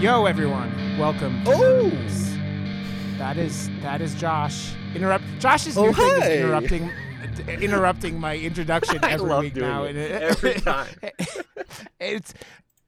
Yo, everyone! Welcome. Oh! That is that is Josh. Interrupt. Josh's Oh, new thing is interrupting, interrupting my introduction every week now. it- every time. it's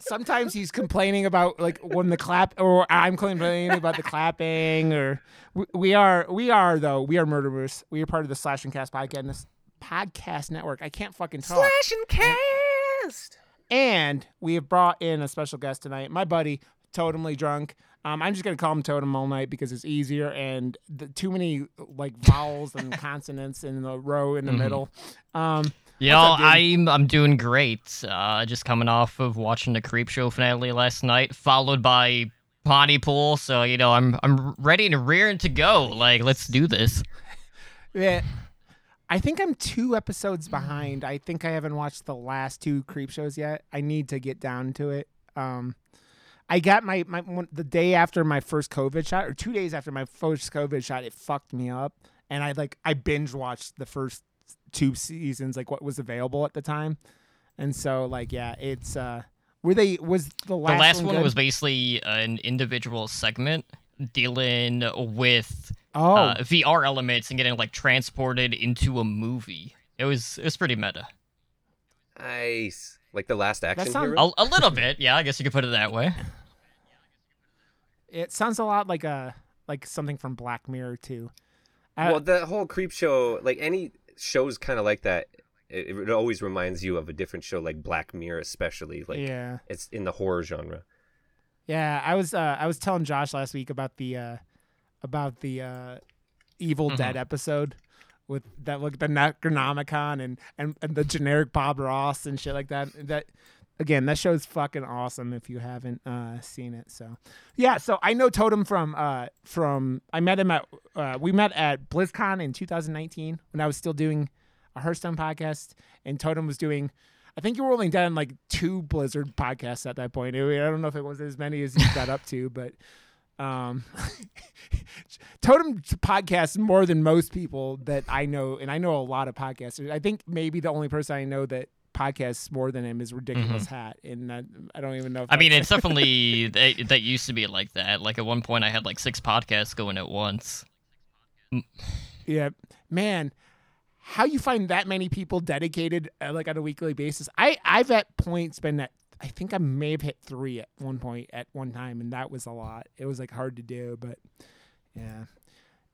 sometimes he's complaining about like when the clap, or I'm complaining about the clapping, or we, we are we are though we are murderers. We are part of the Slash and Cast podcast podcast network. I can't fucking talk. Slash and cast. And we have brought in a special guest tonight, my buddy, Totemly Drunk. Um, I'm just gonna call him Totem all night because it's easier and the, too many like vowels and consonants in the row in the middle. Um, You know. I'm I'm doing great. Uh, just coming off of watching the Creepshow finale last night, followed by Pontypool. So you know, I'm I'm ready and rearing to go. Like, let's do this. yeah, I think I'm two episodes behind. I think I haven't watched the last two Creepshows yet. I need to get down to it. Um, I got my, my one- the day after my first COVID shot, or two days after my first COVID shot, it fucked me up, and I like I binge watched the first two seasons, like what was available at the time, and so like yeah, it's uh, were they was the last the last one good? was basically an individual segment dealing with oh uh, VR elements and getting like transported into a movie. It was it was pretty meta. Nice. Like the last action sound- hero. A, a little bit, yeah. I guess you could put it that way. it sounds a lot like a like something from Black Mirror too. I- well, the whole Creepshow, like any shows, kind of like that. It, it always reminds you of a different show, like Black Mirror, especially. Like yeah. it's in the horror genre. Yeah, I was uh, I was telling Josh last week about the uh, about the uh, Evil Mhm. Dead episode with that like the Necronomicon and, and and the generic Bob Ross and shit like that. That again, that show's fucking awesome if you haven't uh, seen it. So yeah, so I know Totem from uh, from I met him at uh, we met at BlizzCon in 2019 when I was still doing a Hearthstone podcast and Totem was doing. I think you were only done like two Blizzard podcasts at that point. I don't know if it was as many as you got up to, but um, Totem podcasts more than most people that I know, and I know a lot of podcasters. I think maybe the only person I know that podcasts more than him is Ridiculous Hat, and that, I don't even know. If Mm-hmm. I mean, it's definitely that, that used to be like that. Like at one point, I had like six podcasts going at once. Yeah, man, how you find that many people dedicated uh, like on a weekly basis? I I've at points been at I think I may have hit three at one point at one time, and that was a lot. It was like hard to do, but yeah,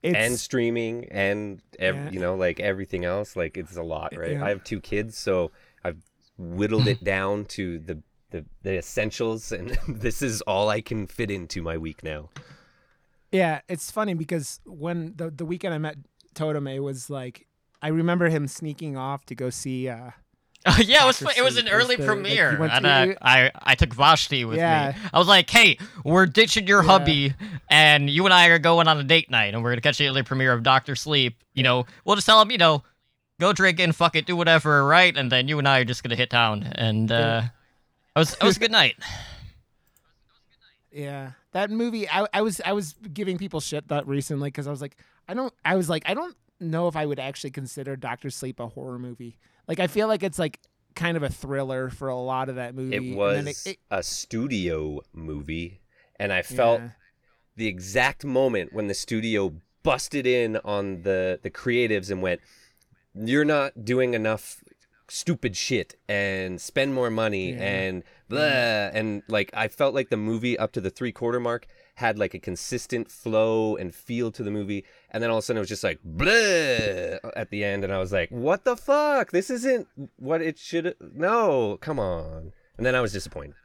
it's and streaming and ev- Yeah. you know like everything else like it's a lot right Yeah. i have two kids so i've whittled it down to the the, the essentials and this is all i can fit into my week now yeah. It's funny because when the the weekend I met Totem, it was like I remember him sneaking off to go see. uh Oh yeah, it was it was an Sleep was early the- premiere, you went and to- uh, I I took Vashti with Yeah. me. I was like, hey, we're ditching your Yeah. hubby, and you and I are going on a date night, and we're gonna catch the early premiere of Doctor Sleep. You know, we'll just tell him, you know, go drink and fuck it, do whatever, right? And then you and I are just gonna hit town, and uh, it was it was a good night. Yeah, that movie. I, I was I was giving people shit that recently because I was like, I don't. I was like, I don't know if I would actually consider Doctor Sleep a horror movie. Like, I feel like it's like kind of a thriller for a lot of that movie. it was then it- it- a studio movie and i felt yeah. the exact moment when the studio busted in on the the creatives and went you're not doing enough stupid shit and spend more money Yeah. and blah and like i felt like the movie up to the three quarter mark had like a consistent flow and feel to the movie and then all of a sudden it was just like blah at the end and i was like what the fuck this isn't what it should no come on and then i was disappointed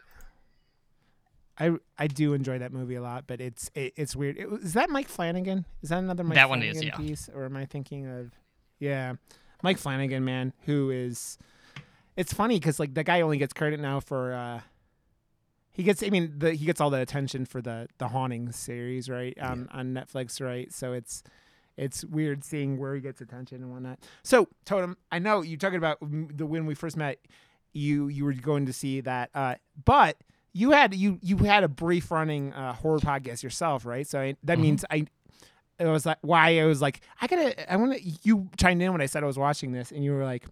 I I do enjoy that movie a lot, but it's it, it's weird. It, is that Mike Flanagan? Is that another Mike That one Flanagan is, yeah. piece, or am I thinking of? Yeah, Mike Flanagan, man, who is. It's funny because like the guy only gets credit now for. uh He gets, I mean, the, he gets all the attention for the the haunting series, right, on on Netflix, right? So it's it's weird seeing where he gets attention and whatnot. So Totem, I know you talking about the when we first met, you you were going to see that, uh, but you had you you had a brief running uh, horror podcast yourself, right? So I, that Mhm. means I. It was like why I was like I gotta I want to you chimed in when I said I was watching this and you were like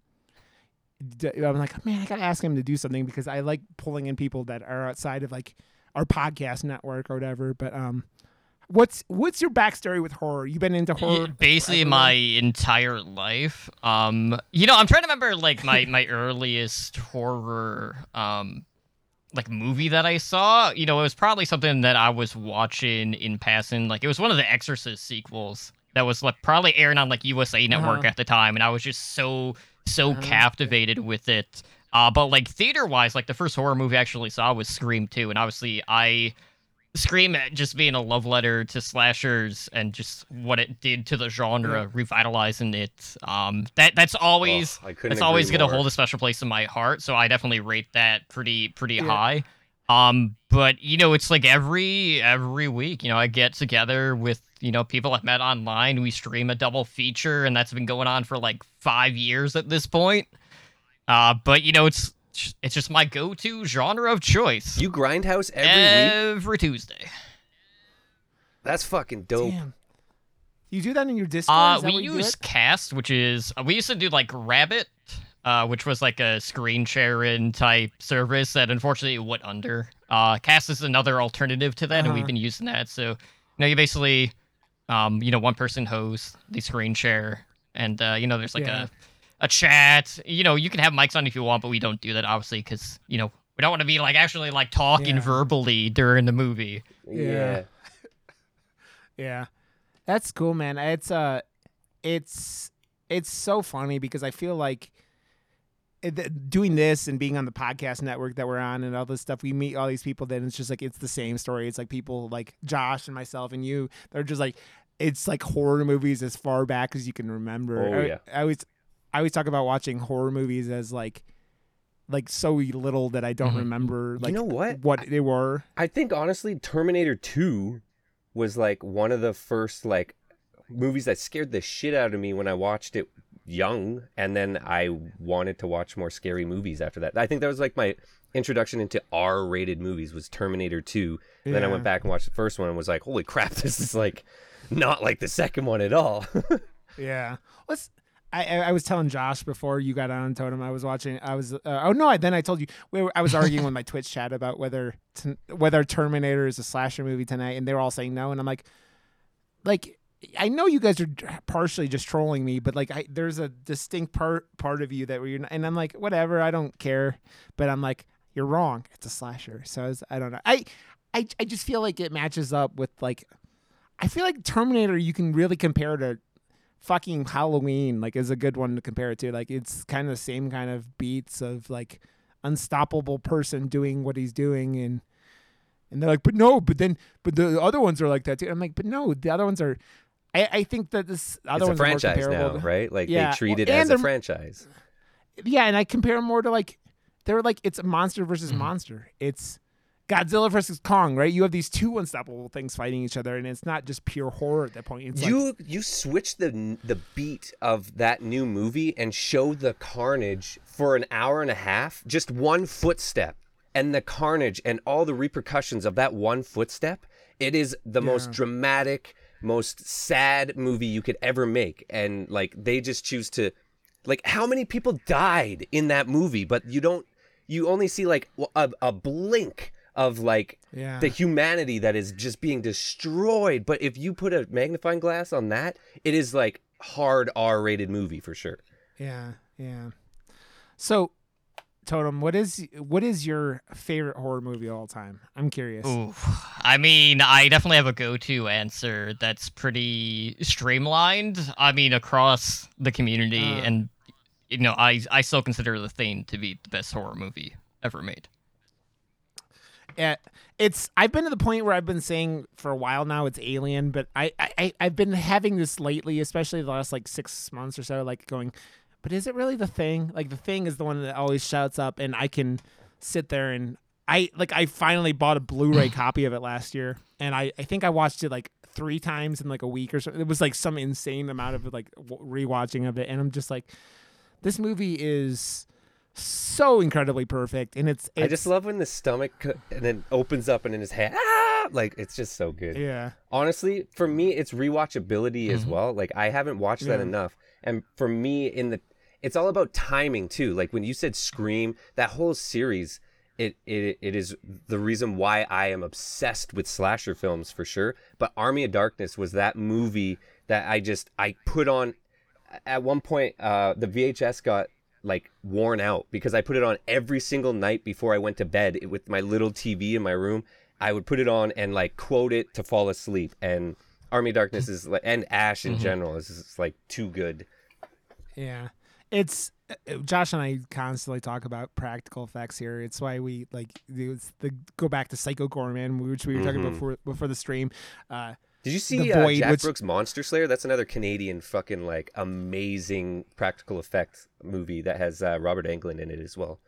I'm like man I gotta ask him to do something because I like pulling in people that are outside of like our podcast network or whatever but um what's what's your backstory with horror? You've been into horror basically my entire life um you know i'm trying to remember like my my earliest horror um like movie that i saw you know it was probably something that i was watching in passing like it was one of the exorcist sequels that was like probably airing on like usa network Uh-huh. at the time and i was just so so Uh-huh. captivated with it uh but like theater wise like the first horror movie i actually saw was scream 2 and obviously i Scream at just being a love letter to slashers and just what it did to the genre, revitalizing it. Um, that that's always Oh, I that's always gonna hold a special place in my heart. So I definitely rate that pretty pretty Yeah. high. Um, but you know, it's like every every week, you know, I get together with you know people I've met online. We stream a double feature, and that's been going on for like five years at this point. Uh, but you know, it's it's just my go-to genre of choice. You grindhouse every week? every Tuesday. That's fucking dope. Damn. You do that in your Discord? Uh, we you use? Kast, which is uh, we used to do like Rabbit, uh, which was like a screen sharing type service that unfortunately went under. Uh, Kast is another alternative to that, and Uh-huh. we've been using that. So, you know, you basically, um, you know, one person hosts the screen share, and uh, you know, there's like Yeah. a a chat. You know, you can have mics on if you want, but we don't do that obviously because you know we don't want to be like actually like talking Yeah. verbally during the movie. Yeah. Yeah. That's cool, man. It's uh it's it's so funny because I feel like doing this and being on the podcast network that we're on and all this stuff, we meet all these people then it's just like it's the same story. It's like people like Josh and myself and you. They're just like it's like horror movies as far back as you can remember. Oh, I, yeah. I always I always talk about watching horror movies as like like so little that I don't Mhm. remember like you know what? what they were. I think honestly, Terminator 2 was like one of the first like movies that scared the shit out of me when I watched it young, and then I wanted to watch more scary movies after that. I think that was like my introduction into R-rated movies was Terminator 2. And Then I went back and watched the first one and was like, holy crap, this is like not like the second one at all. Yeah. Let's. I, I was telling Josh before you got on Totem. I was watching. I was. Uh, oh no! I, then I told you. We were, I was arguing with my Twitch chat about whether t- whether Terminator is a slasher movie tonight, and they were all saying no. And I'm like, like I know you guys are partially just trolling me, but like I, there's a distinct part part of you that where you're, not, and I'm like, whatever. I don't care. But I'm like, you're wrong. It's a slasher. So I, was, I don't know. I, I I just feel like it matches up with like. I feel like Terminator. You can really compare to fucking Halloween like is a good one to compare it to. Like it's kind of the same kind of beats of like unstoppable person doing what he's doing and and they're like, but no, but then but the other ones are like that too. I'm like, but no, the other ones are. I, I think that this other it's a ones are more franchise comparable. now, to- right? Like Yeah, they treat it as a franchise. Yeah, and I compare more to like they're like it's a monster versus Mhm. monster. It's Godzilla versus Kong, right? You have these two unstoppable things fighting each other, and it's not just pure horror at that point. It's like, you you switch the the beat of that new movie and show the carnage for an hour and a half, just one footstep, and the carnage and all the repercussions of that one footstep. It is the most dramatic, most sad movie you could ever make, and like they just choose to, like how many people died in that movie, but you don't, you only see like a, a blink of like yeah, the humanity that is just being destroyed. But if you put a magnifying glass on that, it is like hard R rated movie for sure. Yeah, yeah. So, Totem, what is what is your favorite horror movie of all time? I'm curious. Ooh, I mean, I definitely have a go-to answer that's pretty streamlined. I mean, across the community, Uh. and you know, I I still consider The Thing to be the best horror movie ever made. Yeah, it's I've been to the point where I've been saying for a while now it's Alien, but I I I've been having this lately, especially the last like six months or so, like going, but is it really the thing? Like the thing is the one that always shouts up, and I can sit there and I like I finally bought a Blu-ray copy of it last year, and I I think I watched it like three times in like a week or so. It was like some insane amount of like rewatching of it, and I'm just like, this movie is so incredibly perfect, and it's, it's I just love when the stomach co- and then opens up and in his head, ah, like it's just so good. yeah, Honestly, for me, it's rewatchability as well. Like I haven't watched that enough, and for me, in the, it's all about timing too. Like when you said Scream, that whole series, it it it is the reason why I am obsessed with slasher films for sure. But Army of Darkness was that movie that I just I put on. At one point, uh, the VHS got like worn out because I put it on every single night before I went to bed with my little TV in my room. I would put it on and like quote it to fall asleep. And Army Darkness is like, and Ash in general is just like too good. yeah. It's uh, Josh and I constantly talk about practical effects here. It's why we like the go back to Psycho Goreman, which we were talking about Mhm. before before the stream. Uh, Did you see uh, Jack which- Brooks Monster Slayer? That's another Canadian fucking like amazing practical effects movie that has uh, Robert Englund in it as well.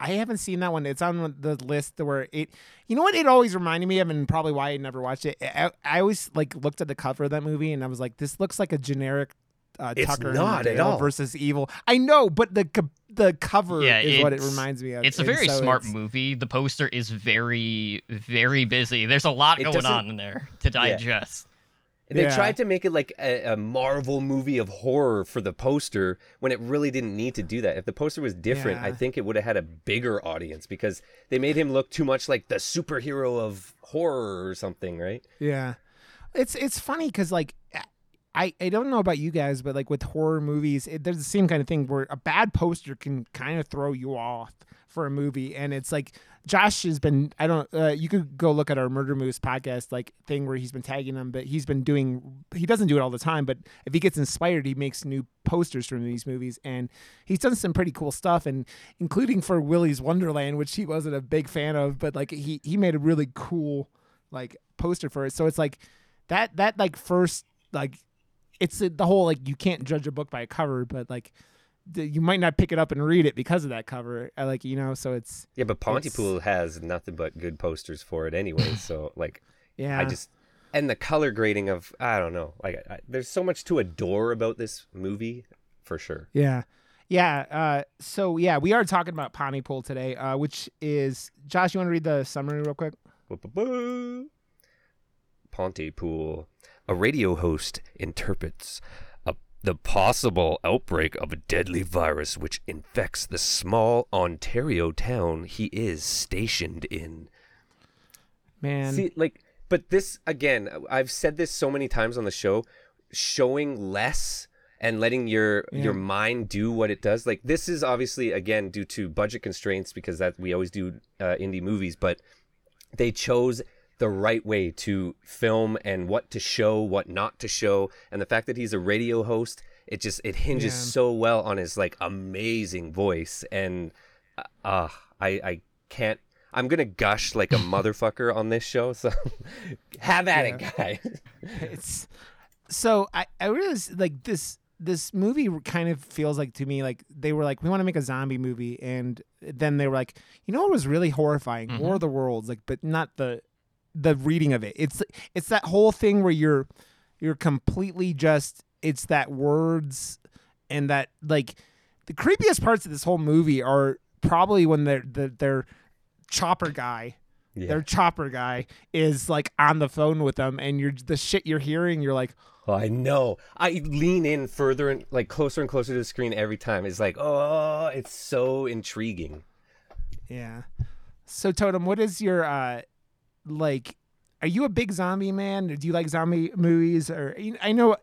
I haven't seen that one. It's on the list where it. You know what? It always reminded me of, and probably why I never watched it. I, I always like looked at the cover of that movie, and I was like, "This looks like a generic uh, It's Tucker not at all. versus Evil." I know, but the co- the cover Yeah, is what it it's- reminds me of. It's a very so smart movie. The poster is very, very busy. There's a lot going on in there to digest. They Yeah. tried to make it like a, a Marvel movie of horror for the poster when it really didn't need to do that. If the poster was different, I think it would have had a bigger audience because they made him look too much like the superhero of horror or something, right? Yeah, it's it's funny because like I I don't know about you guys, but like with horror movies, it, there's the same kind of thing where a bad poster can kind of throw you off for a movie, and it's like Josh has been I don't uh, you could go look at our Murder Moose podcast like thing where he's been tagging them, but he's been doing he doesn't do it all the time, but if he gets inspired, he makes new posters from these movies, and he's done some pretty cool stuff, and including for Willy's Wonderland, which he wasn't a big fan of, but like he he made a really cool like poster for it. So it's like that that like first like it's the whole like you can't judge a book by a cover, but like you might not pick it up and read it because of that cover. I like you know, so it's Yeah, but It's- Pontypool has nothing but good posters for it anyway. so like, yeah. I just and the color grading of I don't know. Like, I, there's so much to adore about this movie, for sure. Yeah. Yeah. Uh, so yeah, we are talking about Pontypool today, uh, which is Josh. You want to read the summary real quick? Pontypool. A radio host interprets a, the possible outbreak of a deadly virus which infects the small Ontario town he is stationed in. Man, See, like, but this again, I've said this so many times on the show, showing less and letting your Yeah. your mind do what it does. Like, this is obviously again due to budget constraints because that we always do uh, indie movies, but they chose the right way to film and what to show, what not to show, and the fact that he's a radio host, it just it hinges Yeah. so well on his like amazing voice and uh, uh I I can't I'm gonna gush like a motherfucker on this show, so have at it, guys. it's so I I realize like this this movie kind of feels like to me like they were like we want to make a zombie movie and then they were like you know what was really horrifying Mhm. War of the Worlds like but not the the reading of it it's it's that whole thing where you're you're completely just it's that words and that like the creepiest parts of this whole movie are probably when they're the their chopper guy Yeah. their chopper guy is like on the phone with them and you're the shit you're hearing you're like I know. I lean in further and like closer and closer to the screen every time. It's like, oh, it's so intriguing. yeah so totem what is your uh like are you a big zombie man do you like zombie movies or i know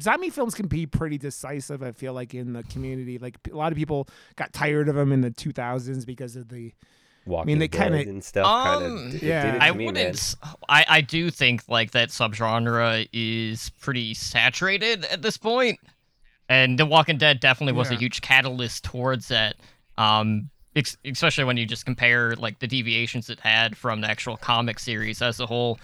zombie films can be pretty decisive i feel like in the community like a lot of people got tired of them in the 2000s because of the Walking I mean, they Dead kinda- and stuff Um, kind of yeah. did it to I me, wouldn't. man. I do think like that subgenre is pretty saturated at this point, and The Walking Dead definitely was a huge catalyst towards that. Um, ex- especially when you just compare like the deviations it had from the actual comic series as a whole.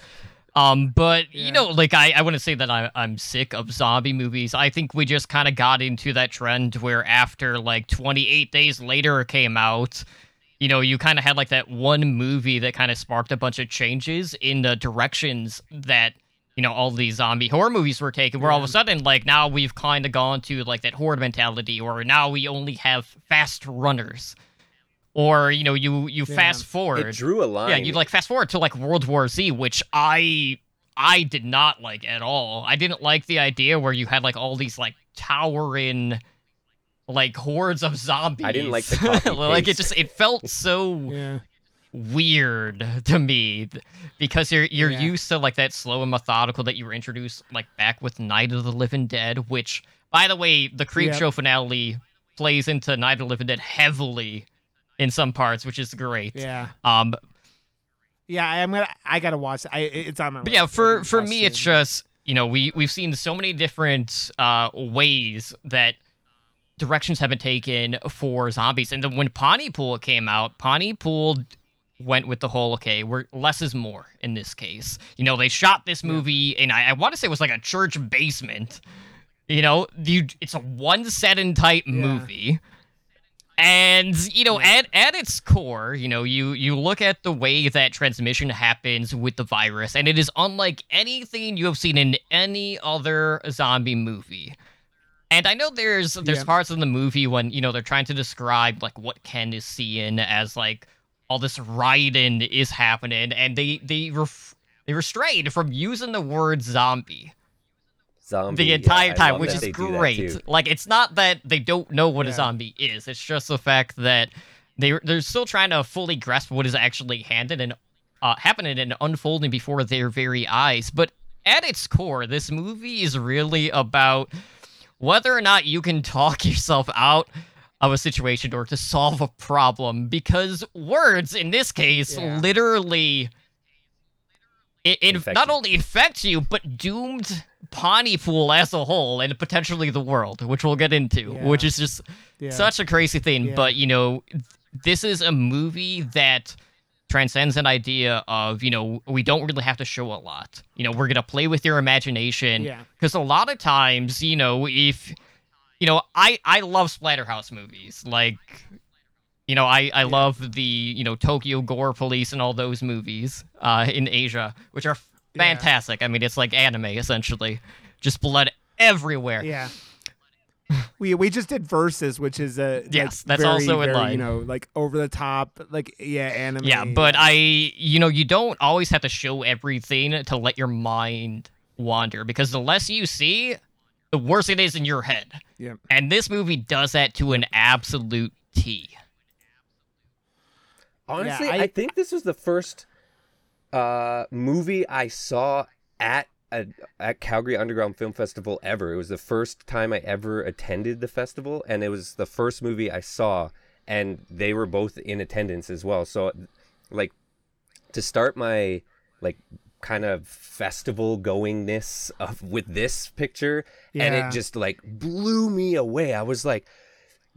Um, but Yeah. you know, like I, I wouldn't say that I, I'm sick of zombie movies. I think we just kind of got into that trend where after like 28 days later came out, you know, you kind of had like that one movie that kind of sparked a bunch of changes in the directions that you know all these zombie horror movies were taken where all of a sudden like now we've kind of gone to like that horde mentality or now we only have fast runners or you know you you Yeah. fast forward It drew a line. yeah you like fast forward to like world war z which i i did not like at all i didn't like the idea where you had like all these like towering like hordes of zombies I didn't like the like it just it felt so Yeah. weird to me because you're you're Yeah. used to like that slow and methodical that you were introduced like back with Night of the Living Dead, which by the way, the Creep Yep. Show finale plays into Night of the Living Dead heavily in some parts, which is great. Yeah. Um, Yeah. I- I'm gonna. I gotta watch. it. I. It's on my. but list. yeah, for for me, it. it's just you know we we've seen so many different uh ways that directions have been taken for zombies, and then when Pontypool came out, Pontypool went with the whole okay, we're less is more in this case. You know, they shot this movie, and I, I want to say it was like a church basement. You know, you it's a one setting type Yeah. movie. And you know, at at its core, you know, you you look at the way that transmission happens with the virus, and it is unlike anything you have seen in any other zombie movie. And I know there's there's Yeah. parts of the movie when you know they're trying to describe like what Ken is seeing as like all this rioting is happening, and they they ref- they restrained from using the word zombie zombie. the entire I time, which that is they do that great. Like it's not that they don't know what a zombie is; it's just the fact that they they're still trying to fully grasp what is actually handed and uh, happening and unfolding before their very eyes. But at its core, this movie is really about whether or not you can talk yourself out of a situation or to solve a problem because words in this case Yeah. literally it, it not only affects you but doomed Pontypool as a whole and potentially the world which we'll get into Yeah. which is just Yeah. such a crazy thing Yeah. but you know this is a movie that transcends an idea of you know we don't really have to show a lot you know we're gonna play with your imagination Yeah. because a lot of times you know if you know i i love splatterhouse movies like you know i i love the you know tokyo gore police and all those movies uh in asia which are Yeah. fantastic i mean it's like anime essentially just blood everywhere Yeah. We we just did Versus, which is a like, Yes, that's very, also in very, line. You know, like over the top, like yeah, anime. Yeah, but I, you know, you don't always have to show everything to let your mind wander because the less you see, the worse it is in your head. Yeah. And this movie does that to an absolute T. Honestly, I- I, think this was the first uh, movie I saw at a, at Calgary Underground Film Festival ever. It was the first time I ever attended the festival, and it was the first movie I saw, and they were both in attendance as well. So, like, to start my like kind of festival goingness of with this picture, and it just like blew me away. I was like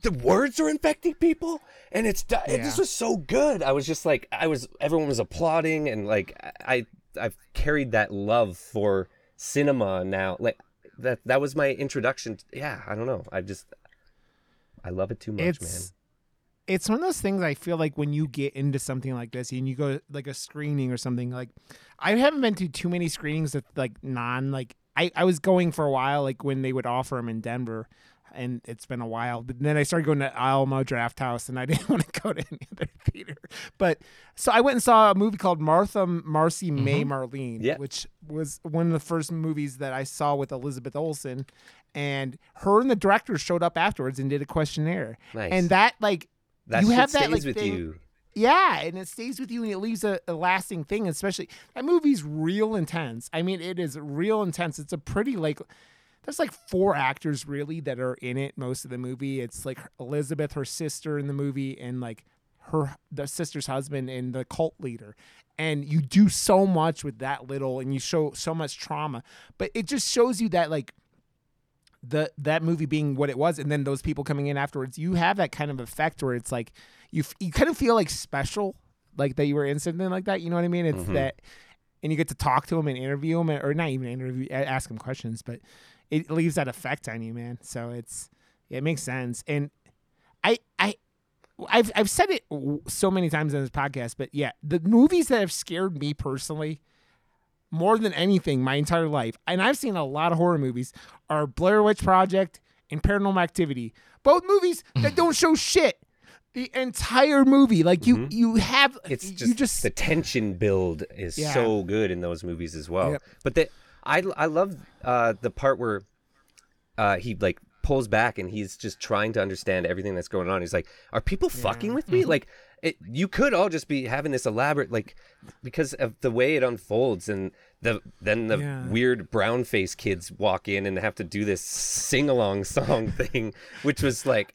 the words are infecting people and it's di- Yeah. was so good. I was just like i was everyone was applauding and like i i've carried that love for cinema now like that that was my introduction yeah i don't know. I just i love it too much it's it's one of those things I feel like when you get into something like this and you go like a screening or something like I haven't been to too many screenings with like non like I, I was going for a while like when they would offer them in Denver and it's been a while. But then I started going to Alamo Drafthouse and I didn't want to go to any other theater. But so I went and saw a movie called Martha Marcy May mm-hmm. Marlene Yeah. which was one of the first movies that I saw with Elizabeth Olsen. And her and the director showed up afterwards and did a questionnaire. Nice. And that like that you have that, stays like, with thing- you. Yeah and it stays with you and it leaves a, a lasting thing especially that movie's real intense. I mean it is real intense. It's a pretty like there's like four actors really that are in it most of the movie. It's like elizabeth her sister in the movie and like her the sister's husband and the cult leader. And you do so much with that little and you show so much trauma. But it just shows you that like the that movie being what it was and then those people coming in afterwards you have that kind of effect where it's like you f- you kind of feel like special like that you were in something like that you know what i mean? It's Mhm. that and you get to talk to them and interview them or not even interview ask them questions but it leaves that effect on you man so it's it makes sense and i i I've I've said it so many times on this podcast, but yeah, the movies that have scared me personally more than anything my entire life, and I've seen a lot of horror movies, are Blair Witch Project and Paranormal Activity. Both movies that don't show shit. The entire movie, like you, mm-hmm. you have, it's just, you just, just the tension build is Yeah. so good in those movies as well. Yep. But the I I love uh, the part where uh, he like pulls back and he's just trying to understand everything that's going on. He's like, "Are people fucking with Mm-hmm. me?" Like, it, you could all just be having this elaborate like because of the way it unfolds and the then the Yeah. weird brown face kids walk in and have to do this sing along song thing, which was like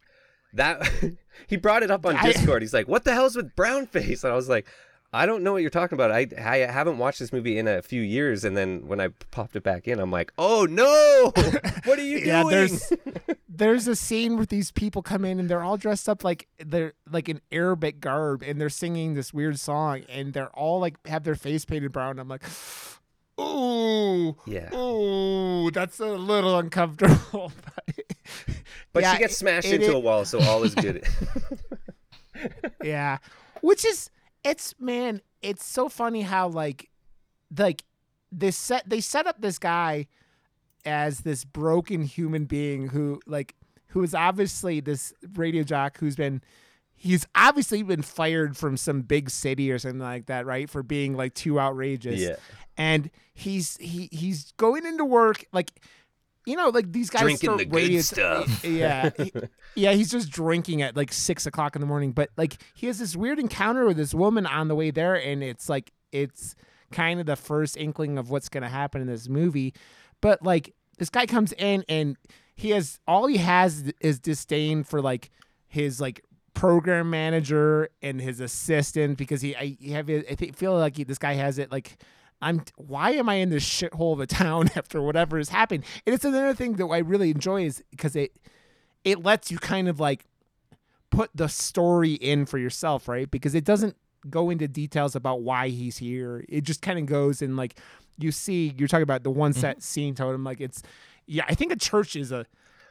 that. he brought it up on Discord. He's like, "What the hell's with brown face?" And I was like. I don't know what you're talking about. I I haven't watched this movie in a few years, and then when I popped it back in, I'm like, oh no, what are you yeah, doing? there's there's a scene where these people come in and they're all dressed up like they're like in Arabic garb and they're singing this weird song and they're all like have their face painted brown. I'm like, ooh, Yeah. ooh, that's a little uncomfortable. But Yeah, she gets smashed it- into it- a wall, so all is good. yeah, which is it's man, it's so funny how like like this set they set up this guy as this broken human being who like who is obviously this radio jock who's been he's obviously been fired from some big city or something like that right for being like too outrageous yeah. and he's he he's going into work like you know like these guys Drinking the good stuff. yeah he- yeah he's just drinking at like six o'clock in the morning but like he has this weird encounter with this woman on the way there and it's like it's kind of the first inkling of what's gonna happen in this movie but like this guy comes in and he has all he has is disdain for like his like program manager and his assistant because he I he have I think, feel like he, this guy has it like I'm why am I in this shithole of a town after whatever has happened? And it's another thing that I really enjoy is because it it lets you kind of like put the story in for yourself right? Because it doesn't go into details about why he's here. It just kind of goes and like you see you're talking about the one set scene totem like it's yeah I think a church is a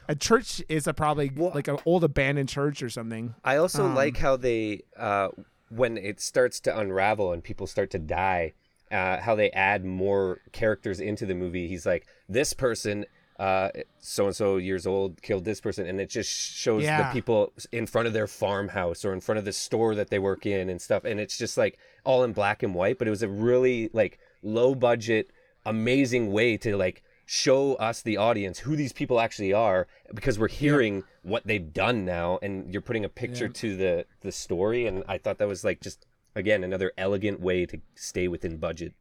a church is a probably Well- like an old abandoned church or something. I also Um, like how they, uh, when it starts to unravel and people start to die, uh, how they add more characters into the movie. He's like, this person, so and so years old, killed this person, and it just shows Yeah. the people in front of their farmhouse or in front of the store that they work in and stuff, and it's just like all in black and white. But it was a really like low budget, amazing way to like show us the audience who these people actually are because we're hearing what they've done now and you're putting a picture Yeah. to the the story and i thought that was like just again another elegant way to stay within budget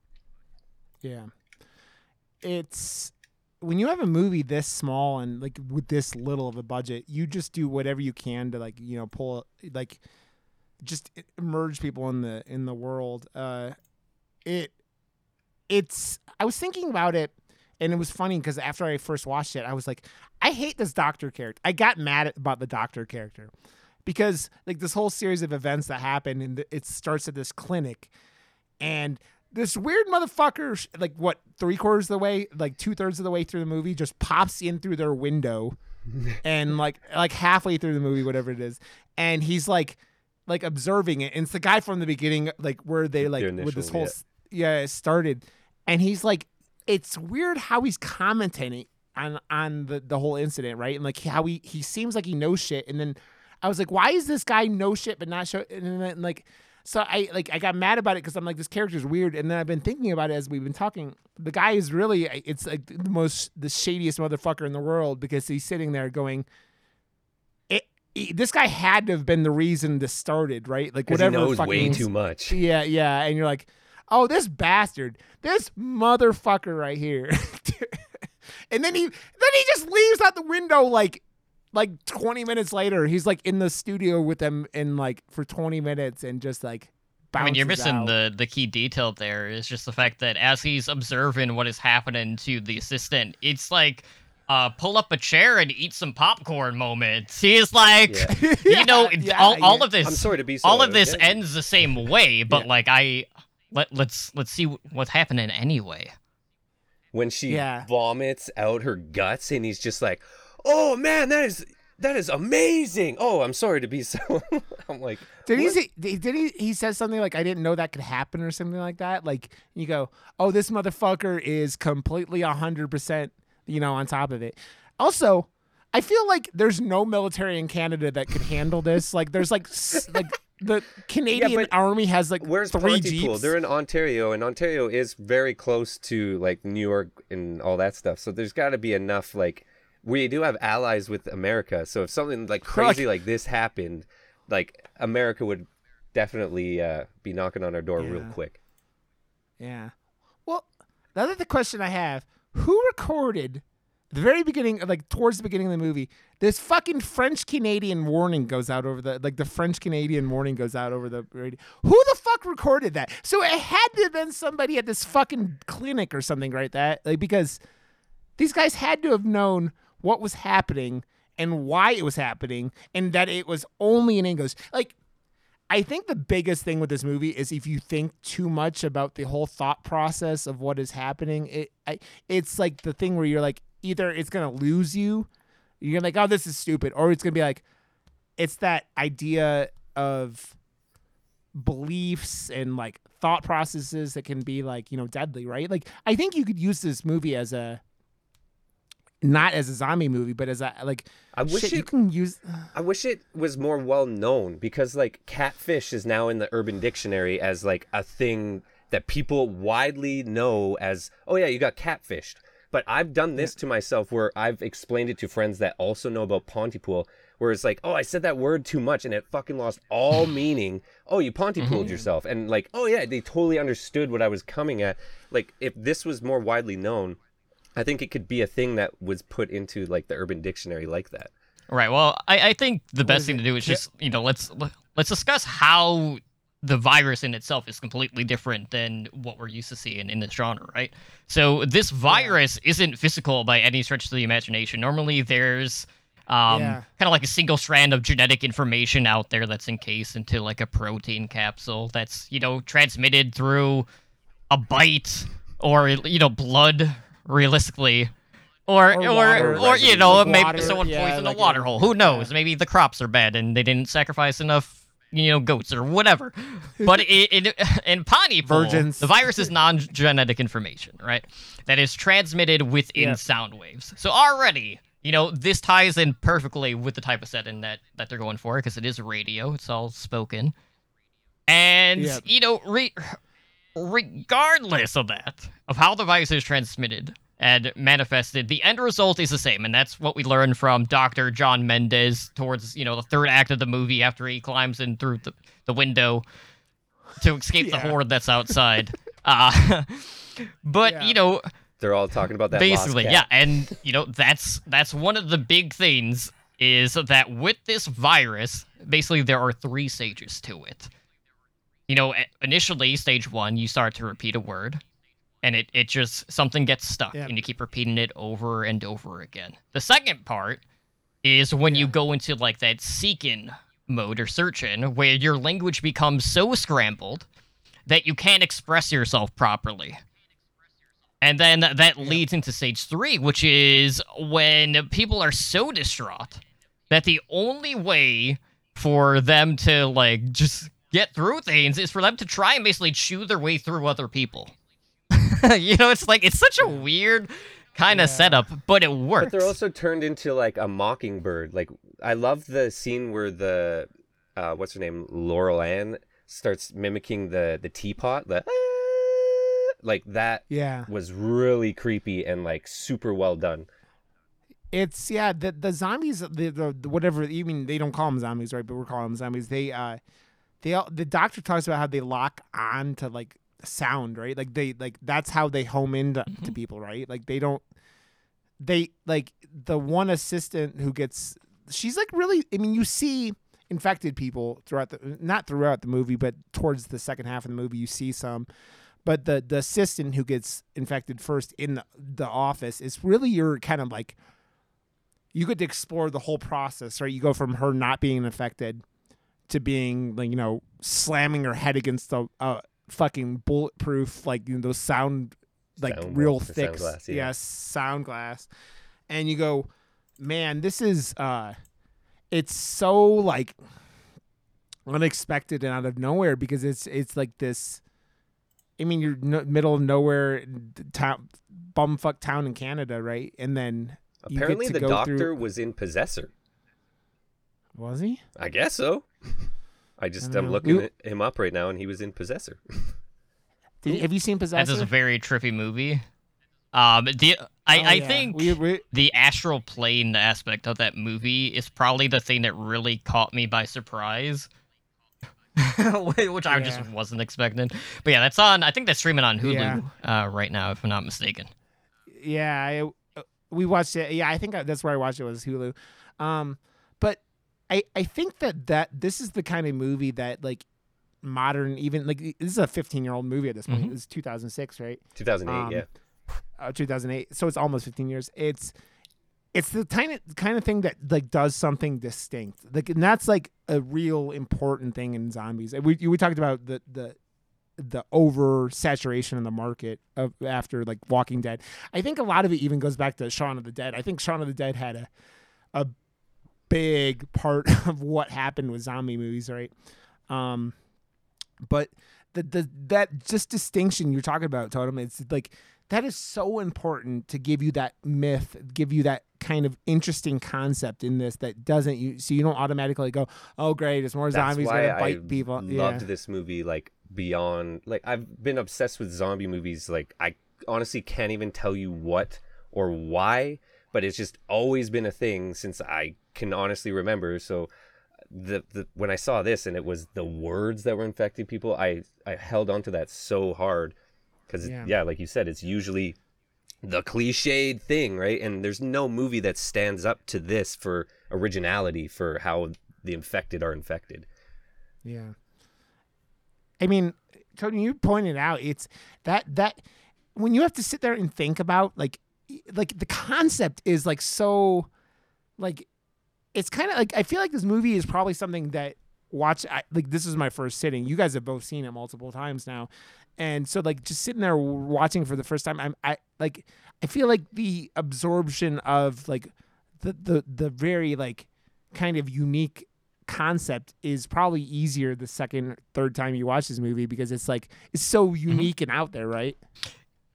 Yeah. It's when you have a movie this small and like with this little of a budget, you just do whatever you can to like, you know, pull like just immerse people in the in the world. Uh it it's I was thinking about it and it was funny because after I first watched it, I was like, I hate this doctor character. I got mad about the doctor character because like this whole series of events that happen and it starts at this clinic and this weird motherfucker like what three quarters of the way like two-thirds of the way through the movie just pops in through their window and like like halfway through the movie whatever it is and he's like like observing it and it's the guy from the beginning like where they like The with this whole yeah. yeah it started and he's like it's weird how he's commenting on on the the whole incident right and like how he he seems like he knows shit and then I was like, why is this guy know shit but not show? And then like, so I like I got mad about it because I'm like, this character's weird. And then I've been thinking about it as we've been talking. The guy is really it's like the most the shadiest motherfucker in the world because he's sitting there going, it. Eh, he- this guy had to have been the reason this started, right? Like because he whatever. knows way fucking- too much Yeah, yeah, and you're like, oh, this bastard, this motherfucker right here. and then he then he just leaves out the window like like 20 minutes later. He's like in the studio with them in like for 20 minutes and just like I mean, you're missing out. the the key detail there is just the fact that as he's observing what is happening to the assistant, it's like uh pull up a chair and eat some popcorn moments. He's like, Yeah. you know, Yeah, it- yeah, all, all of this i'm sorry to be so all of this yeah. ends the same way, but Yeah. like I let let's let's see what's happening anyway. when she Yeah. vomits out her guts and he's just like oh man that is that is amazing. Oh, I'm sorry to be so. I'm like, Did he say? Did he? He says something like, "I didn't know that could happen" or something like that. Like you go, "Oh, this motherfucker is completely hundred percent, you know, on top of it." Also, I feel like there's no military in Canada that could handle this. Like, there's like, like the Canadian but Army has like Where's three Pontypool? jeeps. They're in Ontario, and Ontario is very close to like New York and all that stuff. So there's got to be enough like we do have allies with America. So if something like crazy like this happened, like America would definitely uh, be knocking on our door real quick. Yeah. Well, the other the question I have: Who recorded the very beginning, like towards the beginning of the movie? This fucking French Canadian warning goes out over the like the French Canadian warning goes out over the radio. Who the fuck recorded that? So it had to have been somebody at this fucking clinic or something, right? That like because these guys had to have known what was happening and why it was happening, and that it was only in English. Like I think the biggest thing with this movie is if you think too much about the whole thought process of what is happening, it I, it's like the thing where you're like either it's gonna lose you, you're gonna like oh this is stupid, or it's gonna be like it's that idea of beliefs and like thought processes that can be like you know deadly, right? Like I think you could use this movie as a not as a zombie movie, but as a like I wish shit, you can use. I wish it was more well known because like catfish is now in the Urban Dictionary as like a thing that people widely know as oh yeah you got catfished. But I've done this to myself where I've explained it to friends that also know about Pontypool, where it's like, oh, I said that word too much and it fucking lost all meaning. Oh, you Pontypooled mm-hmm. yourself. And like, oh yeah, they totally understood what I was coming at. Like, if this was more widely known, I think it could be a thing that was put into like the Urban Dictionary like that. Right. Well, I, I think the best thing it? to do is Yeah. just you know let's let's discuss how the virus in itself is completely different than what we're used to seeing in this genre, right? So this virus isn't physical by any stretch of the imagination. Normally, there's um, Yeah. kind of like a single strand of genetic information out there that's encased into like a protein capsule that's you know transmitted through a bite or you know blood, realistically. Or, Or or, water, or, you know, like maybe someone yeah, poisoned like a water a- hole. Who knows? yeah. Maybe the crops are bad and they didn't sacrifice enough, you know, goats or whatever. But in, in, in Pontypool, Virgins. the virus is non-genetic information, right? That is transmitted within Yep. sound waves. So already, you know, this ties in perfectly with the type of setting that that they're going for because it is radio. It's all spoken, and Yep. you know, re- regardless of that, of how the virus is transmitted and manifested, the end result is the same, and that's what we learn from Doctor John Mendez towards you know the third act of the movie after he climbs in through the, the window to escape the horde that's outside. uh, but Yeah. you know, They're all talking about that. lost basically cat. yeah and you know that's that's one of the big things is that with this virus basically there are three stages to it you know initially stage one you start to repeat a word and it, it just something gets stuck Yep. and you keep repeating it over and over again. The second part is when you go into like that seeking mode or searching where your language becomes so scrambled that you can't express yourself properly. And then that leads into stage three, which is when people are so distraught that the only way for them to like just get through things is for them to try and basically chew their way through other people. you know, it's like it's such a weird kind of Yeah. setup, but it works. But they're also turned into like a mockingbird. Like I love the scene where the uh, what's her name, Laurel Ann, starts mimicking the the teapot. The like that Yeah. was really creepy and like super well done. It's yeah, the the zombies, the, the, the whatever. You mean they don't call them zombies, right? But we're calling them zombies. They uh, they all, the doctor talks about how they lock on to like sound, right? Like they like that's how they home into to mm-hmm. people, right? Like they don't, they like the one assistant who gets, she's like really. I mean, you see infected people throughout the not throughout the movie, but towards the second half of the movie, you see some. But the the assistant who gets infected first in the, the office is really your kind of like you get to explore the whole process, right? You go from her not being affected to being like you know slamming her head against the uh, fucking bulletproof like you know those sound like Sound real thick sound glass, yeah. yes sound glass and you go man this is uh it's so like unexpected and out of nowhere because it's it's like this. I mean, you're no, middle of nowhere town, bumfuck town in Canada, right? And then you get Apparently, the doctor through- was in Possessor. was he? I guess so. I just don't I'm looking You- at him up right now, and he was in Possessor. Did, have you seen Possessor? just a very trippy movie. Um, the I, Oh, I yeah. think we, we, the astral plane aspect of that movie is probably the thing that really caught me by surprise. Which I just wasn't expecting. But yeah, that's on. I think that's streaming on Hulu Yeah. uh, right now, if I'm not mistaken. yeah, I, uh, we watched it. Yeah, I think that's where I watched it was Hulu. Um, but I I think that that this is the kind of movie that like modern even like this is a 15 year old movie at this point. Mhm. It was 2006, right? 2008, Um, yeah. uh, 2008 so it's almost 15 years it's it's the kind of kind of thing that like does something distinct like and that's like a real important thing in zombies we we talked about the the the over saturation in the market of after like Walking Dead. I think a lot of it even goes back to Shaun of the Dead. I think Shaun of the Dead had a a big part of what happened with zombie movies, right? Um, but the the that just distinction you're talking about, Totem, it's like that is so important to give you that myth, give you that kind of interesting concept in this that doesn't you so you don't automatically go, oh great, it's more That's zombies gonna bite I people. loved yeah. this movie like beyond like I've been obsessed with zombie movies like I honestly can't even tell you what or why but it's just always been a thing since I can honestly remember so the, the when I saw this and it was the words that were infecting people I I held on to that so hard cuz Yeah. yeah. like you said it's usually the cliched thing right and there's no movie that stands up to this for originality for how the infected are infected Yeah. I mean, Tony, you pointed out it's that that when you have to sit there and think about like like the concept is like so like it's kind of like I feel like this movie is probably something that watch I, like this is my first sitting. You guys have both seen it multiple times now. And so like just sitting there watching for the first time I'm I like I feel like the absorption of like the the the very like kind of unique concept is probably easier the second third time you watch this movie because it's like it's so mm-hmm. unique and out there right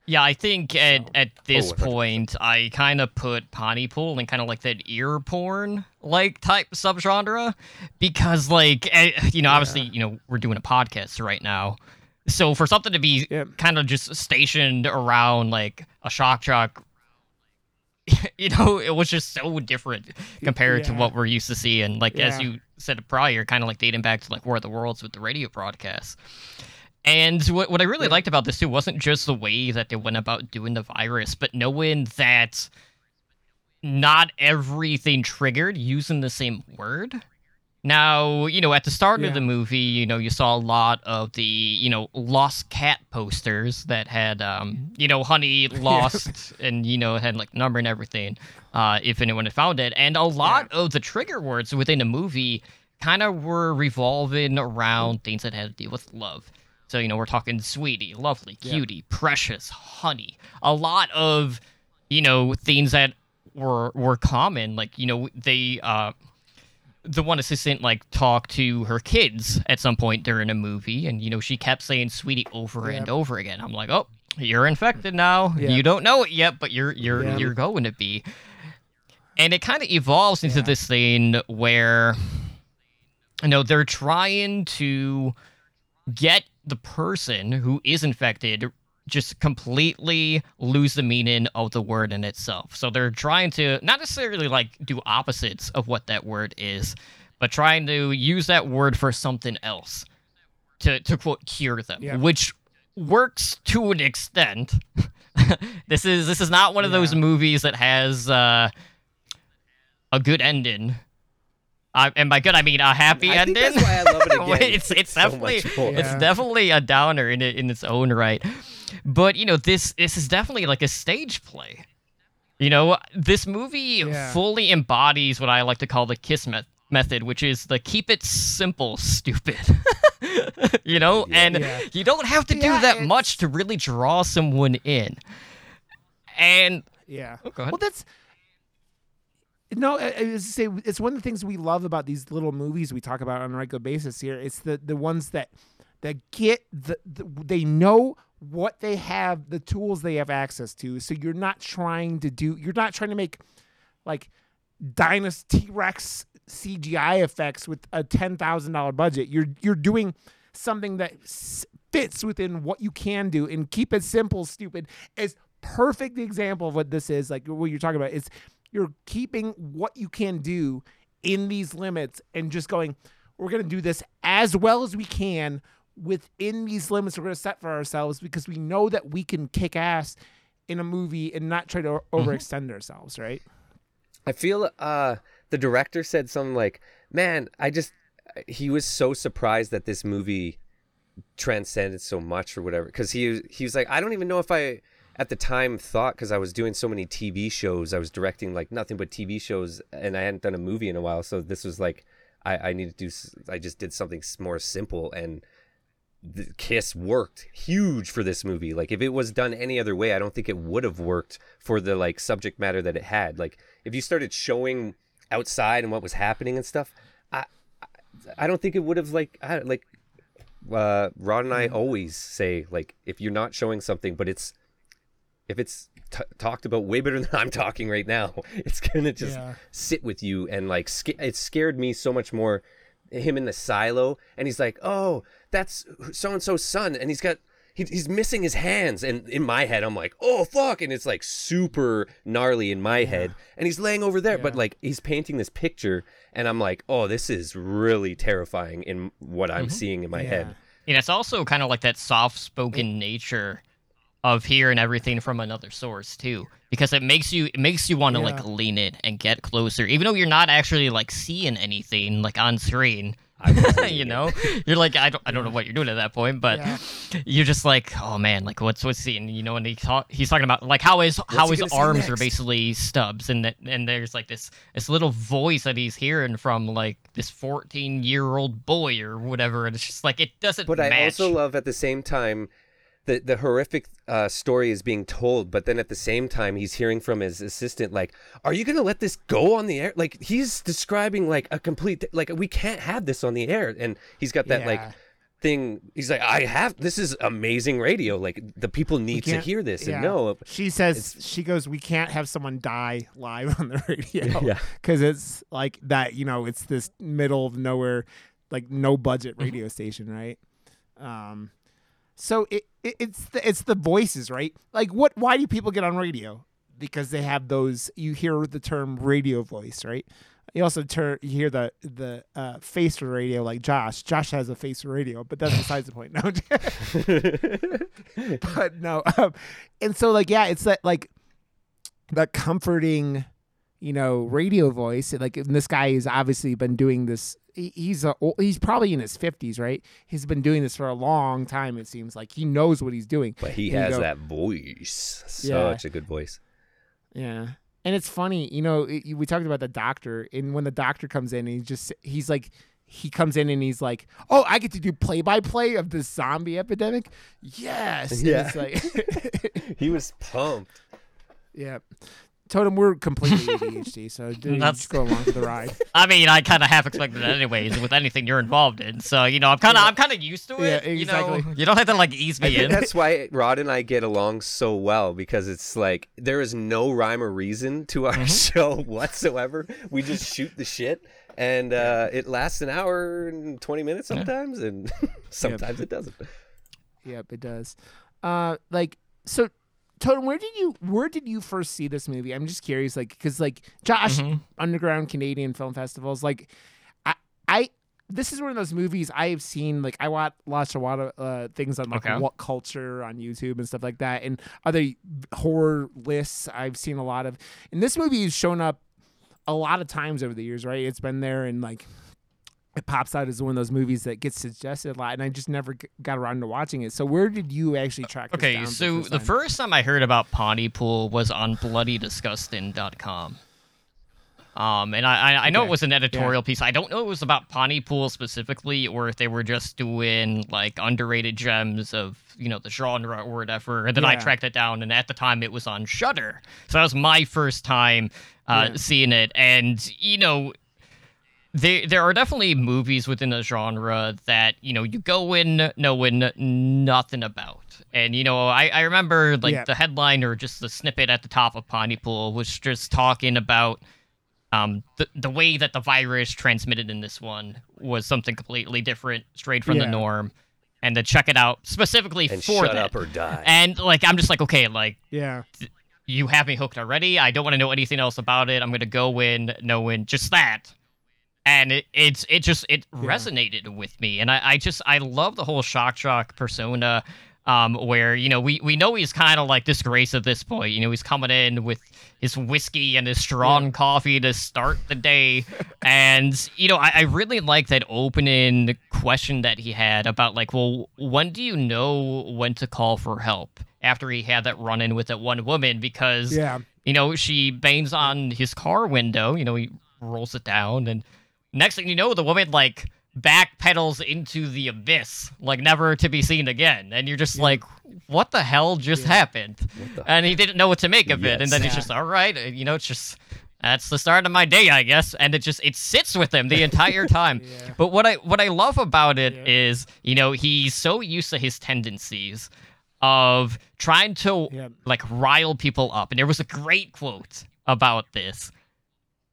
Yeah, I think at, So- at this 100%. point, I kind of put Pontypool in kind of like that ear porn like type subgenre because, like, eh, you know, obviously, you know, we're doing a podcast right now. So for something to be kind of just stationed around like a shock jock, you know, it was just so different compared to what we're used to seeing. Like as you said prior, kind of like dating back to like War of the Worlds with the radio broadcasts. And what, what I really Yeah. liked about this too wasn't just the way that they went about doing the virus, but knowing that not everything triggered using the same word. Now, you know, at the start Yeah. of the movie, you know, you saw a lot of the, you know, lost cat posters that had, um, you know, honey lost and, you know, had like number and everything, uh, if anyone had found it. And a lot of the trigger words within the movie kind of were revolving around things that had to do with love. So, you know, we're talking sweetie, lovely, Yeah. cutie, precious, honey. A lot of, you know, things that were were common. Like, you know, they uh the one assistant like talked to her kids at some point during a movie and you know she kept saying sweetie over and over again. I'm like, "Oh, you're infected now. Yep. You don't know it yet, but you're you're Yep. you're going to be." And it kind of evolves into Yeah. this thing where you know, they're trying to get the person who is infected just completely lose the meaning of the word in itself. So they're trying to not necessarily like do opposites of what that word is, but trying to use that word for something else to to quote cure them, Yeah. which works to an extent. this is this is not one of those movies that has uh, a good ending. Uh, and by good I mean a happy I think ending. that's why I love it again. it's it's so definitely much more. Yeah. it's definitely a downer in it, in its own right. But you know this this is definitely like a stage play. You know this movie Yeah. fully embodies what I like to call the kiss met- method, which is the keep it simple, stupid. you know, Yeah. and Yeah. you don't have to do Yeah, that it's- much to really draw someone in. And yeah oh, go ahead. well that's No, to say it's one of the things we love about these little movies we talk about on a regular basis here. It's the the ones that that get the, the they know what they have, the tools they have access to. So you're not trying to do, you're not trying to make like Dynasty Rex CGI effects with a ten thousand dollar budget. You're you're doing something that fits within what you can do and keep it simple. Stupid is perfect example of what this is. Like what you're talking about is you're keeping what you can do in these limits and just going. We're gonna do this as well as we can within these limits we're going to set for ourselves because we know that we can kick ass in a movie and not try to overextend ourselves, right? I feel uh the director said something like, "Man, I just he was so surprised that this movie transcended so much or whatever cuz he he was like, I don't even know if I at the time thought cuz I was doing so many TV shows, I was directing like nothing but TV shows and I hadn't done a movie in a while, so this was like I I need to do I just did something more simple and the Kiss worked huge for this movie. Like if it was done any other way, I don't think it would have worked for the like subject matter that it had. Like if you started showing outside and what was happening and stuff, I I, I don't think it would have like I like uh Rod and I always say like if you're not showing something but it's if it's t- talked about way better than I'm talking right now, it's gonna just Yeah. sit with you and like sca- it scared me so much more. Him in the silo, and he's like, "Oh, that's so and so's son," and he's got he, he's missing his hands, and in my head, I'm like, "Oh fuck!" and it's like super gnarly in my head, and he's laying over there, but like he's painting this picture, and I'm like, "Oh, this is really terrifying in what I'm mm-hmm. seeing in my head." And it's also kind of like that soft-spoken nature of hearing everything from another source too, because it makes you it makes you want to like lean in and get closer, even though you're not actually like seeing anything like on screen. I was you it. know, you're like I don't I don't know what you're doing at that point, but Yeah. you're just like oh man, like what's what's he and you know, and he talk, he's talking about like how his how his arms are basically stubs, and that and there's like this this little voice that he's hearing from like this 14 year old boy or whatever, and it's just like it doesn't. But I also love at the same time the the horrific uh, story is being told, but then at the same time he's hearing from his assistant like, "Are you gonna let this go on the air?" Like he's describing like a complete like we can't have this on the air, and he's got that like thing. He's like, "I have this is amazing radio. Like the people need to hear this yeah. and know." She says she goes, "We can't have someone die live on the radio Yeah. because it's like that. You know, it's this middle of nowhere, like no budget Mm-hmm. radio station, right? Um, so it, it it's the it's the voices, right? Like, what? Why do people get on radio? Because they have those. You hear the term radio voice, right? You also tur you hear the the uh, face for radio, like Josh. Josh has a face for radio, but that's besides the point. No, but no um, and so like yeah it's that like that comforting you know radio voice like and this guy has obviously been doing this he's a he's probably in his 50s right he's been doing this for a long time it seems like he knows what he's doing But he And has go- that voice, Yeah. such a good voice. yeah and it's funny you know it, we talked about the doctor and when the doctor comes in he just he's like he comes in and he's like oh i get to do play by play of this zombie epidemic yes Yeah. like He was pumped. Yeah. Totem, we're completely ADHD, so dude, That's- just go along for the ride. I mean, I kind of half expected that anyways with anything you're involved in. So you know, I'm kind of I'm kind of used to it. Yeah, You know, you don't have to like ease I me think in. that's why Rod and I get along so well because it's like there is no rhyme or reason to our show whatsoever. We just shoot the shit, and uh, it lasts an hour and twenty minutes sometimes, and sometimes it doesn't. Yep, it does. Uh, like so, Totem, where did you where did you first see this movie? I'm just curious, like, because like Josh, Mhm. Underground Canadian Film Festivals, like, I I. This is one of those movies I have seen. Like I watch watch a lot of uh, things on like Okay. WhatCulture on YouTube and stuff like that, and other horror lists I've seen a lot of. And this movie has shown up a lot of times over the years, right? It's been there and like it pops out as one of those movies that gets suggested a lot, and I just never got around to watching it. So where did you actually track? Okay, so the first time I heard about Pontypool was on BloodyDisgusting.com. Um, and I I, I know Okay. it was an editorial piece. I don't know if it was about Pontypool specifically, or if they were just doing like underrated gems of you know the genre or whatever. And then I tracked it down, and at the time it was on Shudder, so that was my first time uh, Yeah. seeing it. And you know, there there are definitely movies within the genre that you know you go in knowing nothing about. And you know, I, I remember like Yeah. the headline or just the snippet at the top of Pontypool was just talking about um the the way that the virus transmitted in this one was something completely different, straight from the norm. And to check it out specifically And for shut that. up or die. And like I'm just like, okay, like Yeah. you have me hooked already. I don't want to know anything else about it. I'm gonna go in knowing just that. And it, it's it just it resonated with me, and I, I just I love the whole shock jock persona, um, where you know we we know he's kind of like disgrace at this point. You know he's coming in with his whiskey and his strong coffee to start the day, and you know I, I really like that opening question that he had about like, well, when do you know when to call for help? After he had that run in with that one woman, because Yeah. you know, she bangs on his car window. You know, he rolls it down, and next thing you know, the woman like backpedals into the abyss, like never to be seen again. And you're just like, what the hell just happened? And he didn't know what to make of it. And then he's just, all right, uh, you know, it's just. That's the start of my day, I guess, and it just it sits with him the entire time. Yeah. But what I what I love about it is, Yeah. you know, he's so used to his tendencies of trying to Yeah. like rile people up. And there was a great quote about this.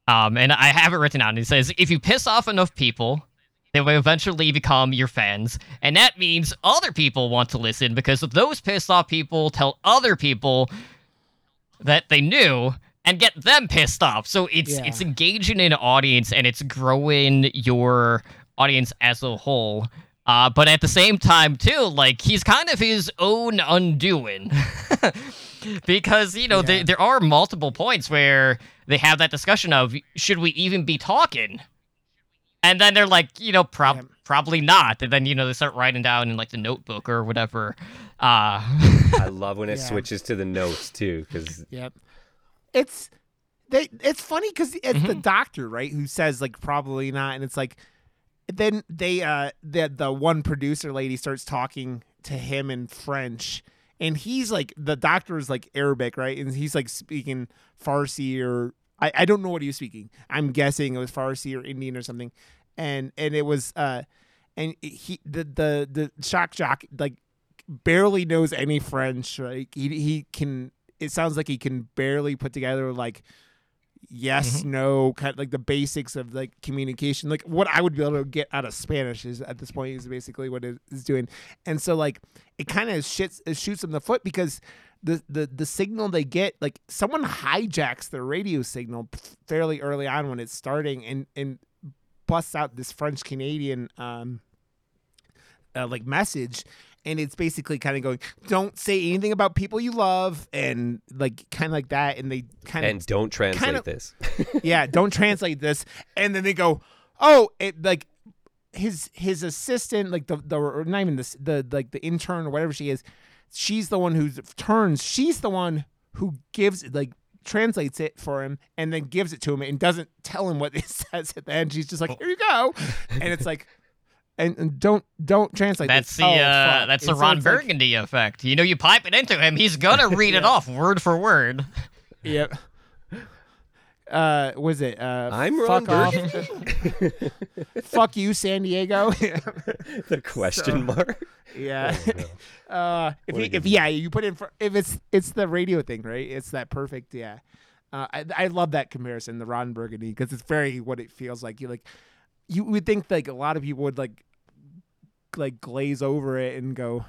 Um, and I have it written down. It says, "If you piss off enough people, they will eventually become your fans, and that means other people want to listen because those pissed off people tell other people that they knew." And get them pissed off. So it's Yeah. it's engaging an audience and it's growing your audience as a whole. Uh, but at the same time, too, like he's kind of his own undoing. because, you know, Yeah. there, there are multiple points where they have that discussion of should we even be talking? And then they're like, you know, prob- Yeah. probably not. And then, you know, they start writing down in like the notebook or whatever. Uh, I love when it Yeah. switches to the notes too, because Yep. It's they. It's funny because it's the Mhm. doctor, right, who says like probably not, and it's like then they uh the the one producer lady starts talking to him in French, and he's like the doctor is like Arabic, right, and he's like speaking Farsi or I I don't know what he was speaking. I'm guessing it was Farsi or Indian or something, and and it was uh and he the the the shock jock like barely knows any French. Like He he can. It sounds like he can barely put together like yes, no, kind of like the basics of like communication. Like what I would be able to get out of Spanish is at this point is basically what it is doing. And so like it kind of shits it shoots him the foot because the, the the signal they get like someone hijacks their radio signal fairly early on when it's starting and and busts out this French Canadian um uh, like message and it's basically kind of going don't say anything about people you love and like kind of like that and they kind of and don't translate kind of- this. yeah, don't translate this. And then they go, oh, it like his his assistant, like the the or not even this the like the intern or whatever she is, she's the one who turns. She's the one who gives like translates it for him and then gives it to him and doesn't tell him what it says at the end. She's just like, here you go, and it's like. And, and don't don't translate. that's this. the Oh, uh, that's And the so Ron it's like- Burgundy effect. You know, you pipe it into him, he's gonna read it off word for word. Yep. Uh, was it? Uh, I'm Ron fuck off. Fuck you, San Diego. the question mark. yeah. Oh, Uh, if you, if yeah, you put in for if it's it's the radio thing, right? It's that perfect, yeah. Uh, I I love that comparison, the Ron Burgundy, because it's very what it feels like. You like, you would think like a lot of people would like, like glaze over it and go,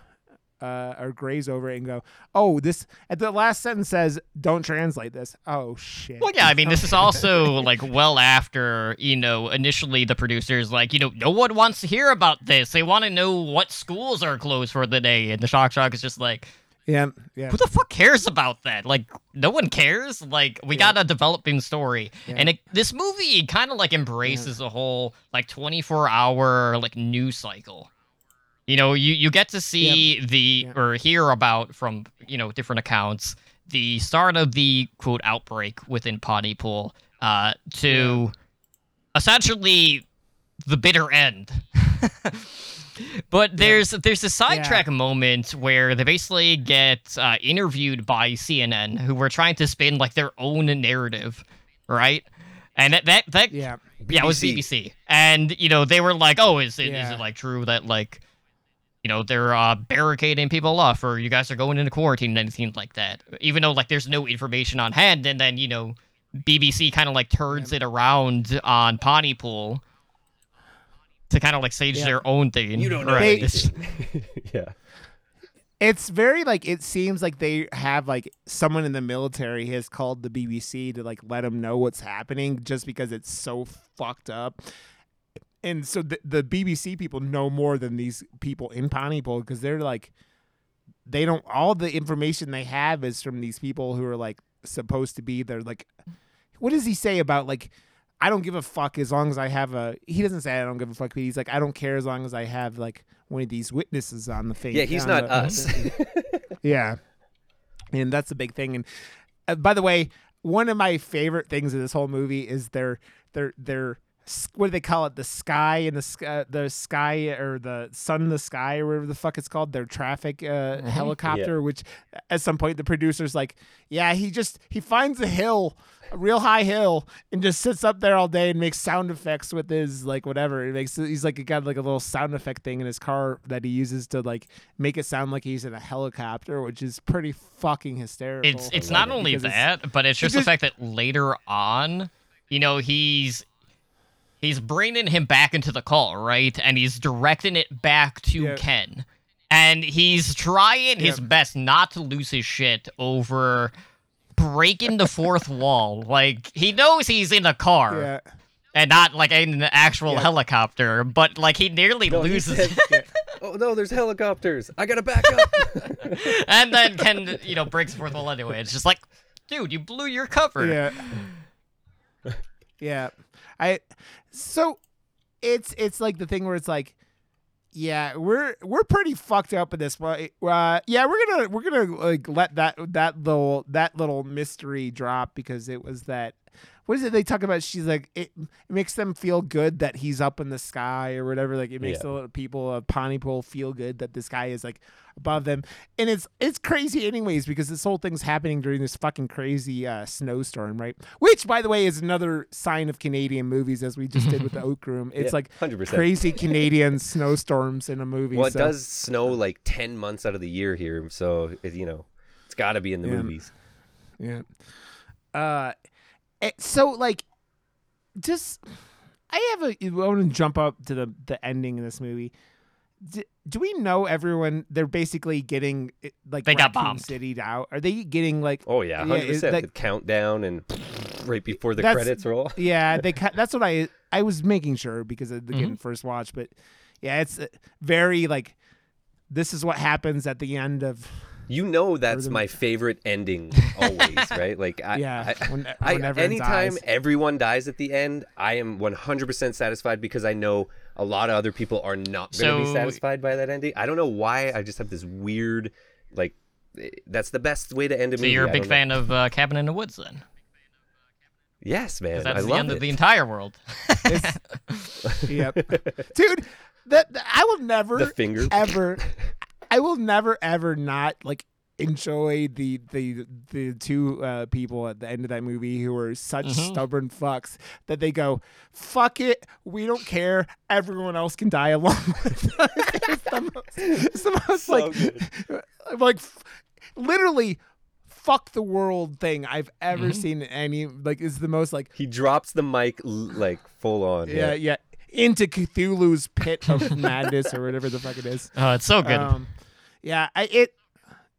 uh, or graze over it and go, oh, this at the last sentence says, don't translate this. Oh shit. Well, yeah, I mean, this is also like well after, you know, initially the producers, like, you know, no one wants to hear about this. They want to know what schools are closed for the day. And the Shock Jock is just like, Yeah, yeah. who the fuck cares about that? Like, no one cares. Like, we Yeah. got a developing story. Yeah. And it, this movie kind of like embraces a whole like 24 hour like news cycle. You know, you, you get to see the Yeah. or hear about from, you know, different accounts the start of the quote outbreak within Pontypool uh, to essentially the bitter end. but there's there's a sidetrack moment where they basically get uh, interviewed by CNN, who were trying to spin like their own narrative, right? And that that, that Yeah. yeah, it was BBC. BBC. And you know, they were like, "Oh, is it is Yeah. it like true that like you know, they're uh, barricading people off or you guys are going into quarantine and anything like that." Even though like there's no information on hand and then, you know, BBC kind of like turns it around on Pontypool to kind of like stage Yeah. their own thing. You don't know right? They- yeah. It's very like it seems like they have like someone in the military has called the BBC to like let them know what's happening just because it's so fucked up. And so the, the BBC people know more than these people in Pontypool because they're like they don't all the information they have is from these people who are like supposed to be they're like what does he say about like I don't give a fuck as long as I have a he doesn't say I don't give a fuck but he's like I don't care as long as I have like one of these witnesses on the thing Yeah, he's not the- us. yeah. And that's the big thing. And uh, by the way, one of my favorite things of this whole movie is their their their what do they call it? The sky and the sky, uh, the sky or the sun in the sky or whatever the fuck it's called. Their traffic uh, mm-hmm. helicopter. Which uh, at some point the producer's like, yeah, he just he finds a hill, a real high hill, and just sits up there all day and makes sound effects with his like whatever. It makes he's like he got like a little sound effect thing in his car that he uses to like make it sound like he's in a helicopter, which is pretty fucking hysterical. It's it's not it only because it's- that, but it's just just- the fact that later on, you know, he's he's bringing him back into the call, right? And he's directing it back to Yeah. Ken. And he's trying his best not to lose his shit over breaking the fourth wall. Like he knows he's in a car yeah. and not like in an actual Yeah. helicopter, but like he nearly No, he loses said- oh no, there's helicopters. I gotta back up. and then Ken, you know, breaks the fourth wall anyway. It's just like, dude, you blew your cover. Yeah. yeah. I so it's it's like the thing where it's like yeah, we're we're pretty fucked up in this but uh yeah, we're to we're to like let that that little that little mystery drop because it was that what is it they talk about she's like it, it makes them feel good that he's up in the sky or whatever like it makes Yeah. the people of Pontypool feel good that this guy is like above them and it's it's crazy anyways because this whole thing's happening during this fucking crazy uh, snowstorm, right? Which, by the way, is another sign of Canadian movies, as we just did with the Oak Room. It's Yeah, like 100%. crazy Canadian snowstorms in a movie. Well, it so- does snow like ten months out of the year here, so it, you know it's got to be in the Yeah. movies. Yeah. Uh, so like, just I have a. I want to jump up to the the ending of this movie. Do, do we know everyone? They're basically getting eh, like They got Raccoon bombed. City'd out. Are they getting like? Oh yeah, Yeah, hundred is percent. that- The countdown and right before the credits roll. Yeah, they. ca- That's what I. I was making sure because of the Mm-hmm. first watch, but yeah, it's uh, very like. This is what happens at the end of. You know that's the- my favorite ending always, right? Like I, Yeah, I, when- I- when everyone anytime dies. everyone dies at the end, I am 100% satisfied because I know a lot of other people are not going to be satisfied by that ending. I don't know why. I just have this weird, like, that's the best way to end a So movie. you're a big don't know. fan of uh, Cabin in the Woods then? Yes, man. 'Cause that's I the love end it. of the entire world. Yep, dude. That, that- I will never The finger. ever. I will never ever not like enjoy the the the two uh, people at the end of that movie who are such Mhm. stubborn fucks that they go, "Fuck it, we don't care. Everyone else can die along with us." it's the most, it's the most So like good. like f- literally fuck the world thing I've ever Mhm. seen any like is the most like He drops the mic like full on. yeah yeah into Cthulhu's pit of madness or whatever the fuck it is. Oh, it's so good. Um, yeah, I it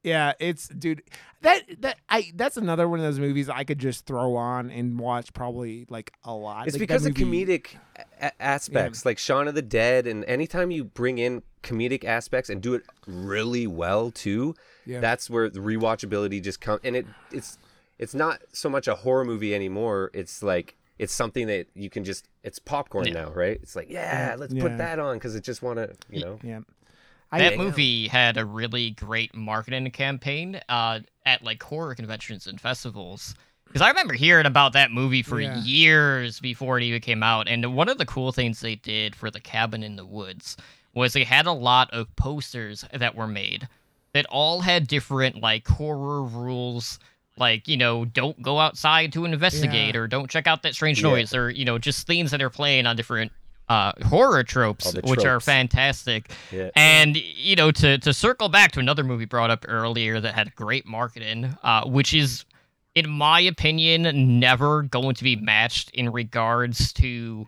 yeah, it's dude that that I that's another one of those movies I could just throw on and watch probably like a lot. It's Like, that because of movie- comedic a- a- aspects, like Shaun of the Dead, and anytime you bring in comedic aspects and do it really well too, Yeah. that's where the rewatchability just comes. And it it's it's not so much a horror movie anymore. It's like it's something that you can just it's popcorn Yeah. now, right? It's like yeah, let's put that on because it just want to you know. Yeah. that I, movie had a really great marketing campaign uh, at like horror conventions and festivals. Because I remember hearing about that movie for Yeah. years before it even came out. And one of the cool things they did for the cabin in the woods was they had a lot of posters that were made that all had different like horror rules. Like, you know, don't go outside to investigate Yeah. or don't check out that strange Yeah. noise or, you know, just themes that are playing on different uh, horror tropes, All the which are fantastic. Yeah. And you know, to to circle back to another movie brought up earlier that had great marketing, uh, which is, in my opinion, never going to be matched in regards to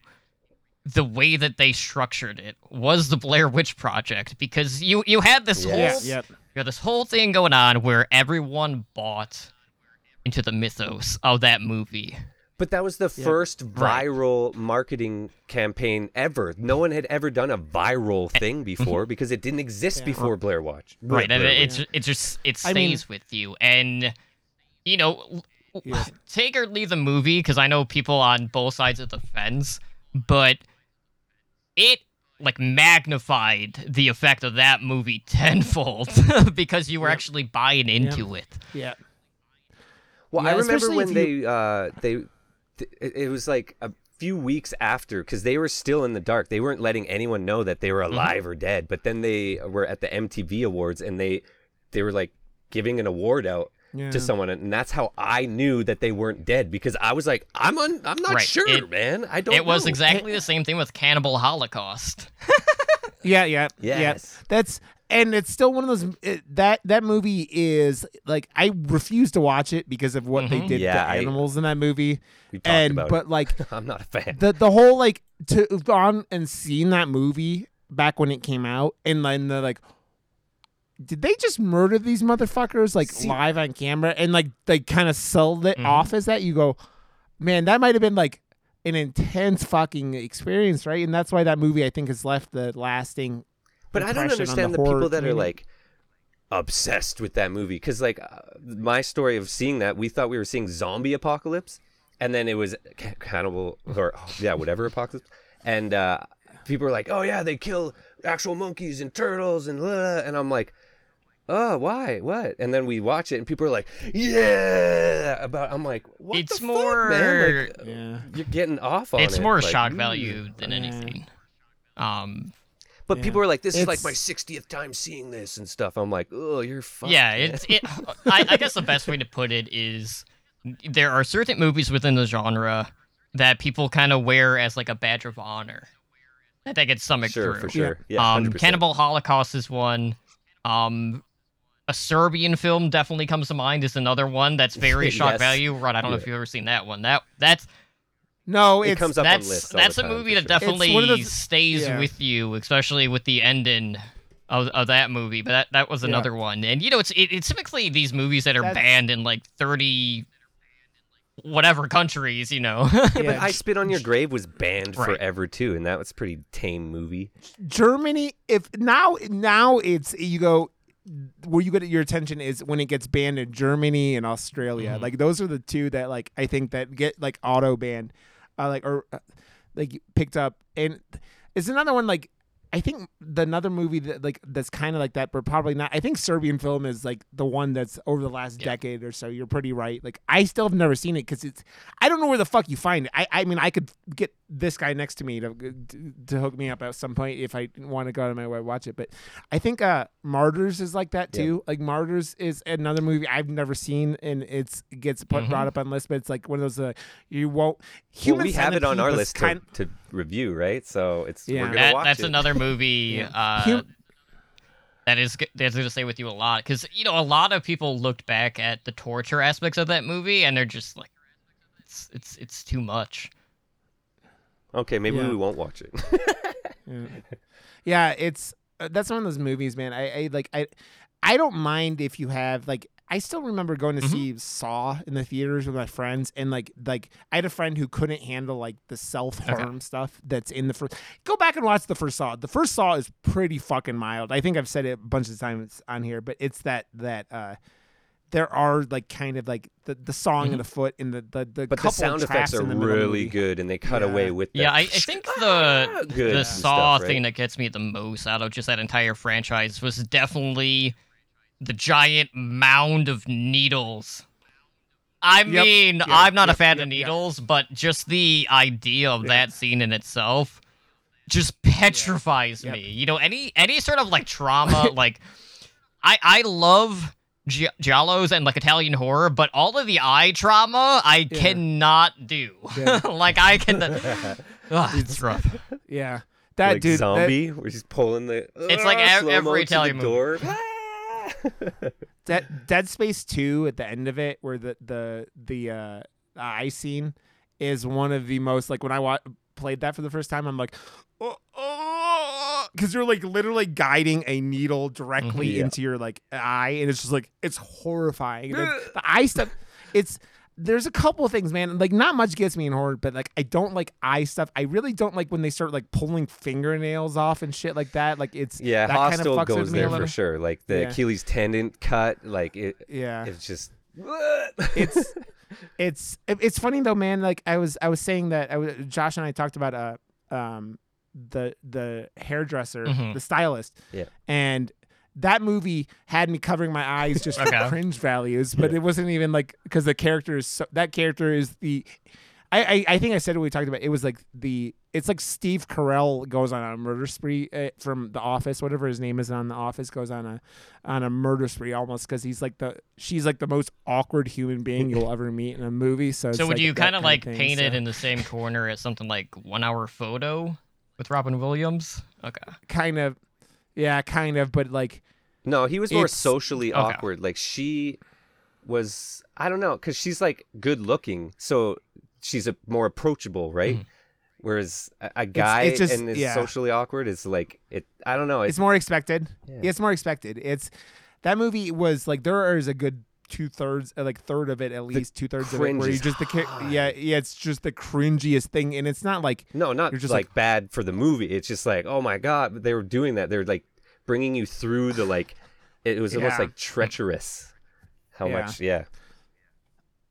the way that they structured it was the Blair Witch Project because you you had this Yeah. whole Yeah, yep. you had this whole thing going on where everyone bought into the mythos of that movie. But that was the Yeah. first Right. viral marketing campaign ever. No one had ever done a viral thing mm-hmm. before because it didn't exist Yeah. before Blair Witch. right and Blair it, Witch. it, it just it I stays mean- with you and you know l- Yeah. take or leave the movie because i know people on both sides of the fence but it like magnified the effect of that movie tenfold because you were Yep. actually buying into it Yeah. Well, Yeah, I remember when if they uh, they th- it it was like a few weeks after because they were still in the dark. They weren't letting anyone know that they were Mm-hmm. alive or dead. But then they were at the MTV Awards and they they were like giving an award out Yeah. to someone, and that's how I knew that they weren't dead because I was like, I'm un- I'm not Right, sure, it- man. I don't. it was know." exactly the same thing with cannibal holocaust Yeah, yeah, Yes. yeah. That's and it's still one of those it, that that movie is like I refuse to watch it because of what they Mhm. did Yeah, to I- animals in that movie. We talked And about but like. I'm not a fan. the the whole like to have gone and seen that movie back when it came out and then the like did they just murder these motherfuckers like See- live on camera and like they kind of sold it Mhm. off as that you go man that might have been like an intense fucking experience right and that's why that movie i think has left the lasting But I don't understand the, horror people that are like obsessed with that movie because like uh, my story of seeing that we thought we were seeing zombie apocalypse and then it was cannibal or yeah whatever apocalypse and uh people were like oh yeah they kill actual monkeys and turtles and blah, and i'm like oh why what and then we watch it and people are like yeah about i'm like what It's the fuck, man? Like, yeah you're getting off on it. it's it. more like, shock mm. value than Yeah. anything um But Yeah. people are like, "This is like my 60th time seeing this and stuff." I'm like, "Oh, you're fucked." yeah man." it's it I, I guess the best way to put it is there are certain movies within the genre that people kind of wear as like a badge of honor that they get stomach sure through for sure. Yeah, um cannibal holocaust is one um a serbian film definitely comes to mind is another one that's very shock Yes. value right i don't know if you've ever seen that one that that's no It comes up on that's lists that's the a movie that sure. definitely those- stays yeah. with you, especially with the ending of, of that movie. But that, that was Yeah. another one, and you know, it's it, it's typically these movies that are That's- banned in like thirty whatever countries, you know. But I Spit on Your Grave was banned Right. forever too, and that was a pretty tame movie. Germany, if now now it's you go where you get your attention is when it gets banned in Germany and Australia. Mhm. Like those are the two that like I think that get like auto banned, uh, like or uh, like picked up. And it's another one like I think the another movie that like that's kind of like that, but probably not. I think Serbian film is like the one that's over the last Yeah. decade or so. You're pretty right. Like I still have never seen it because it's I don't know where the fuck you find it. I I mean I could get this guy next to me to to hook me up at some point if I want to go out of my way to watch it. But I think uh Martyrs is like that Yeah. too. Like Martyrs is another movie I've never seen and it's it gets put Mhm. brought up on lists, but it's like one of those uh, you won't. Well, Human we have it on our list kind- to, to review, right? So it's Yeah. we're gonna that, watch that's it. another movie Yeah. uh, Hum- that is g- that's going to stay with you a lot because you know a lot of people looked back at the torture aspects of that movie and they're just like, it's it's it's too much. Okay, maybe Yeah. we won't watch it. Yeah, yeah it's uh, that's one of those movies, man. I, I like I I don't mind if you have like I still remember going to Mhm. see Saw in the theaters with my friends, and like like I had a friend who couldn't handle like the self harm stuff that's in the first. Go back and watch the first Saw. The first Saw is pretty fucking mild. I think I've said it a bunch of times on here, but it's that that uh there are like kind of like the the sawing of the foot and the the, the Mm-hmm. but the couple sound of effects are in the middle of the really good, and they cut Yeah. away with. Yeah, the I, I think the good the and Saw stuff, right? thing that gets me the most out of just that entire franchise was definitely the giant mound of needles I Yep, mean, yep, I'm not a fan yep, of yep. needles, but just the idea of Yeah. that scene in itself just petrifies Yep. me. You know, any any sort of like trauma, like I I love gi- giallos and like Italian horror, but all of the eye trauma I Yeah. cannot do. Yeah. like I can. Ugh, it's rough. Yeah, that like dude. that- zombie, where he's pulling the. It's like uh, ev- every to the Italian movie. door. Dead, Dead Space Two at the end of it, where the the the uh, eye scene is one of the most like when I wa- played that for the first time, I'm like, oh, because you're like literally guiding a needle directly Mhm. Yeah. into your like eye, and it's just like it's horrifying. the, the eye stuff, it's. There's a couple of things, man. Like, not much gets me in horror, but like, I don't like eye stuff. I really don't like when they start like pulling fingernails off and shit like that. Like, it's yeah, that kind of Hostel fucks with goes me there for sure. Like the Yeah. Achilles tendon cut, like it. Yeah, It's just. it's it's it's funny though man like i was i was saying that i was josh and i talked about uh um the the hairdresser Mhm. the stylist Yeah. and that movie had me covering my eyes just for cringe values but it wasn't even like because the character is so that character is the I, I, I think I said it when we talked about it. it was like the it's like Steve Carell goes on a murder spree uh, from The Office whatever his name is on The Office goes on a on a murder spree almost because he's like the she's like the most awkward human being you'll ever meet in a movie so it's So would like you that kind of like thing, paint it in the same corner as something like One Hour Photo with Robin Williams? Okay. kind of yeah kind of but like No, he was more It's- socially Okay. awkward. Like she was, I don't know, because she's like good looking, so she's a more approachable, right? Mhm. Whereas a, a guy it's just- and is yeah. socially awkward is like it. I don't know. it's It's, more expected Yeah. yeah. it's more expected it's that movie was like there is a good two thirds uh, like third of it at least two thirds of it where you just the ca- yeah yeah it's just the cringiest thing and it's not like no, not You're just just like, like- bad for the movie. It's just like, oh my god, they were doing that. They're like bringing you through the like. It was almost Yeah. like treacherous. How Yeah. much? Yeah.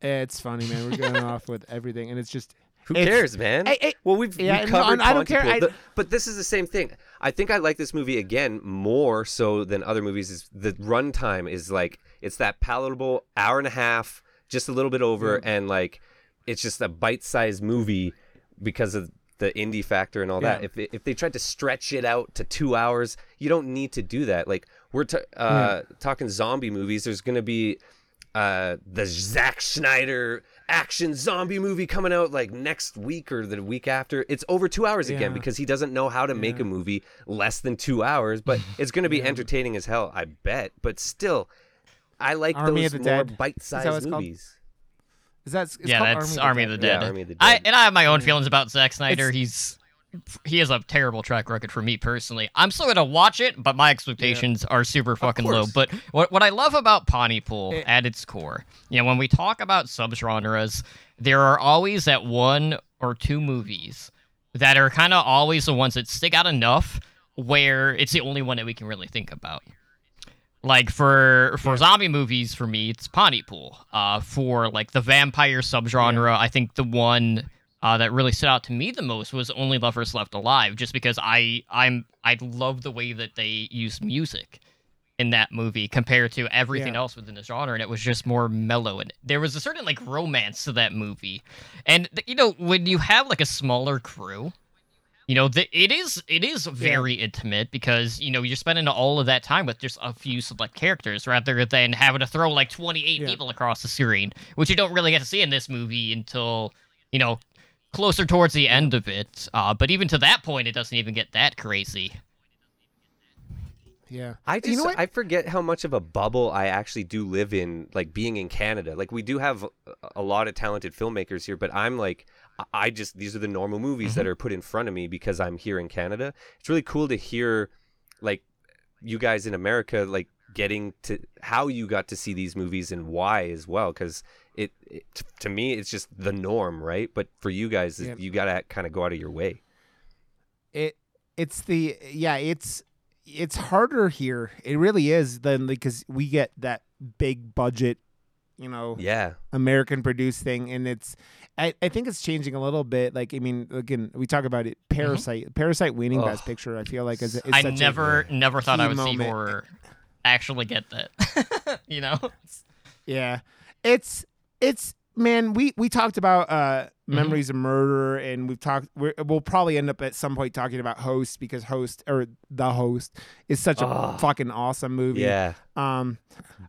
it's funny man we're going off with everything and it's just Who It's- cares, man? I- I- well, we've, Yeah, we and covered I don't care, I- The- but this is the same thing. I think I like this movie again more so than other movies. Is the runtime is like it's that palatable hour and a half, just a little bit over, and like it's just a bite-sized movie because of the indie factor and all that. If they, if they tried to stretch it out to two hours, you don't need to do that. Like we're t- uh, talking zombie movies. There's gonna be uh, the Zack Snyder action zombie movie coming out like next week or the week after. It's over two hours again because he doesn't know how to make a movie less than two hours, but it's going to be entertaining as hell, I bet. But still, I like Army those of the more Dead. bite-sized Is that what called? movies. is that it's yeah, called that's Army of the Dead. Yeah, Army of the I and I have my own feelings about Zack Snyder. It's- He's he has a terrible track record for me personally. I'm still gonna watch it, but my expectations are super fucking low. But what what I love about Pontypool It- at its core, you know, when we talk about subgenres, there are always that one or two movies that are kind of always the ones that stick out enough where it's the only one that we can really think about. Like for for zombie movies, for me, it's Pontypool. Uh, for like the vampire subgenre, I think the one uh, that really stood out to me the most was Only Lovers Left Alive, just because I I'm I love the way that they use music in that movie compared to everything Yeah. else within the genre, and it was just more mellow. And there was a certain like romance to that movie, and you know when you have like a smaller crew, you know the, it is it is very intimate because you know you're spending all of that time with just a few select characters rather than having to throw like 28 Yeah. people across the screen, which you don't really get to see in this movie until you know closer towards the end of it. Uh, but even to that point, it doesn't even get that crazy. yeah I You just know? I forget how much of a bubble I actually do live in, like being in Canada. Like we do have a- a lot of talented filmmakers here, but I'm like, I- I just these are the normal movies that are put in front of me because I'm here in Canada. It's really cool to hear, like, you guys in America, like getting to how you got to see these movies and why as well, because it, it to me it's just the norm, right? But for you guys, Yeah. you gotta kind of go out of your way. it it's the yeah it's it's harder here it really is than because we get that big budget you know Yeah, american produced thing and it's I, I think it's changing a little bit like i mean again we talk about it mm-hmm. parasite parasite winning Ugh. best picture i feel like is, is I such a- never never thought I key would see moment. horror actually get that. you know? yeah it's it's man, we we talked about uh, Mm-hmm. memories of murder, and we've talked. We're, we'll probably end up at some point talking about Host because Host or the Host is such a Oh. fucking awesome movie. Yeah, Um,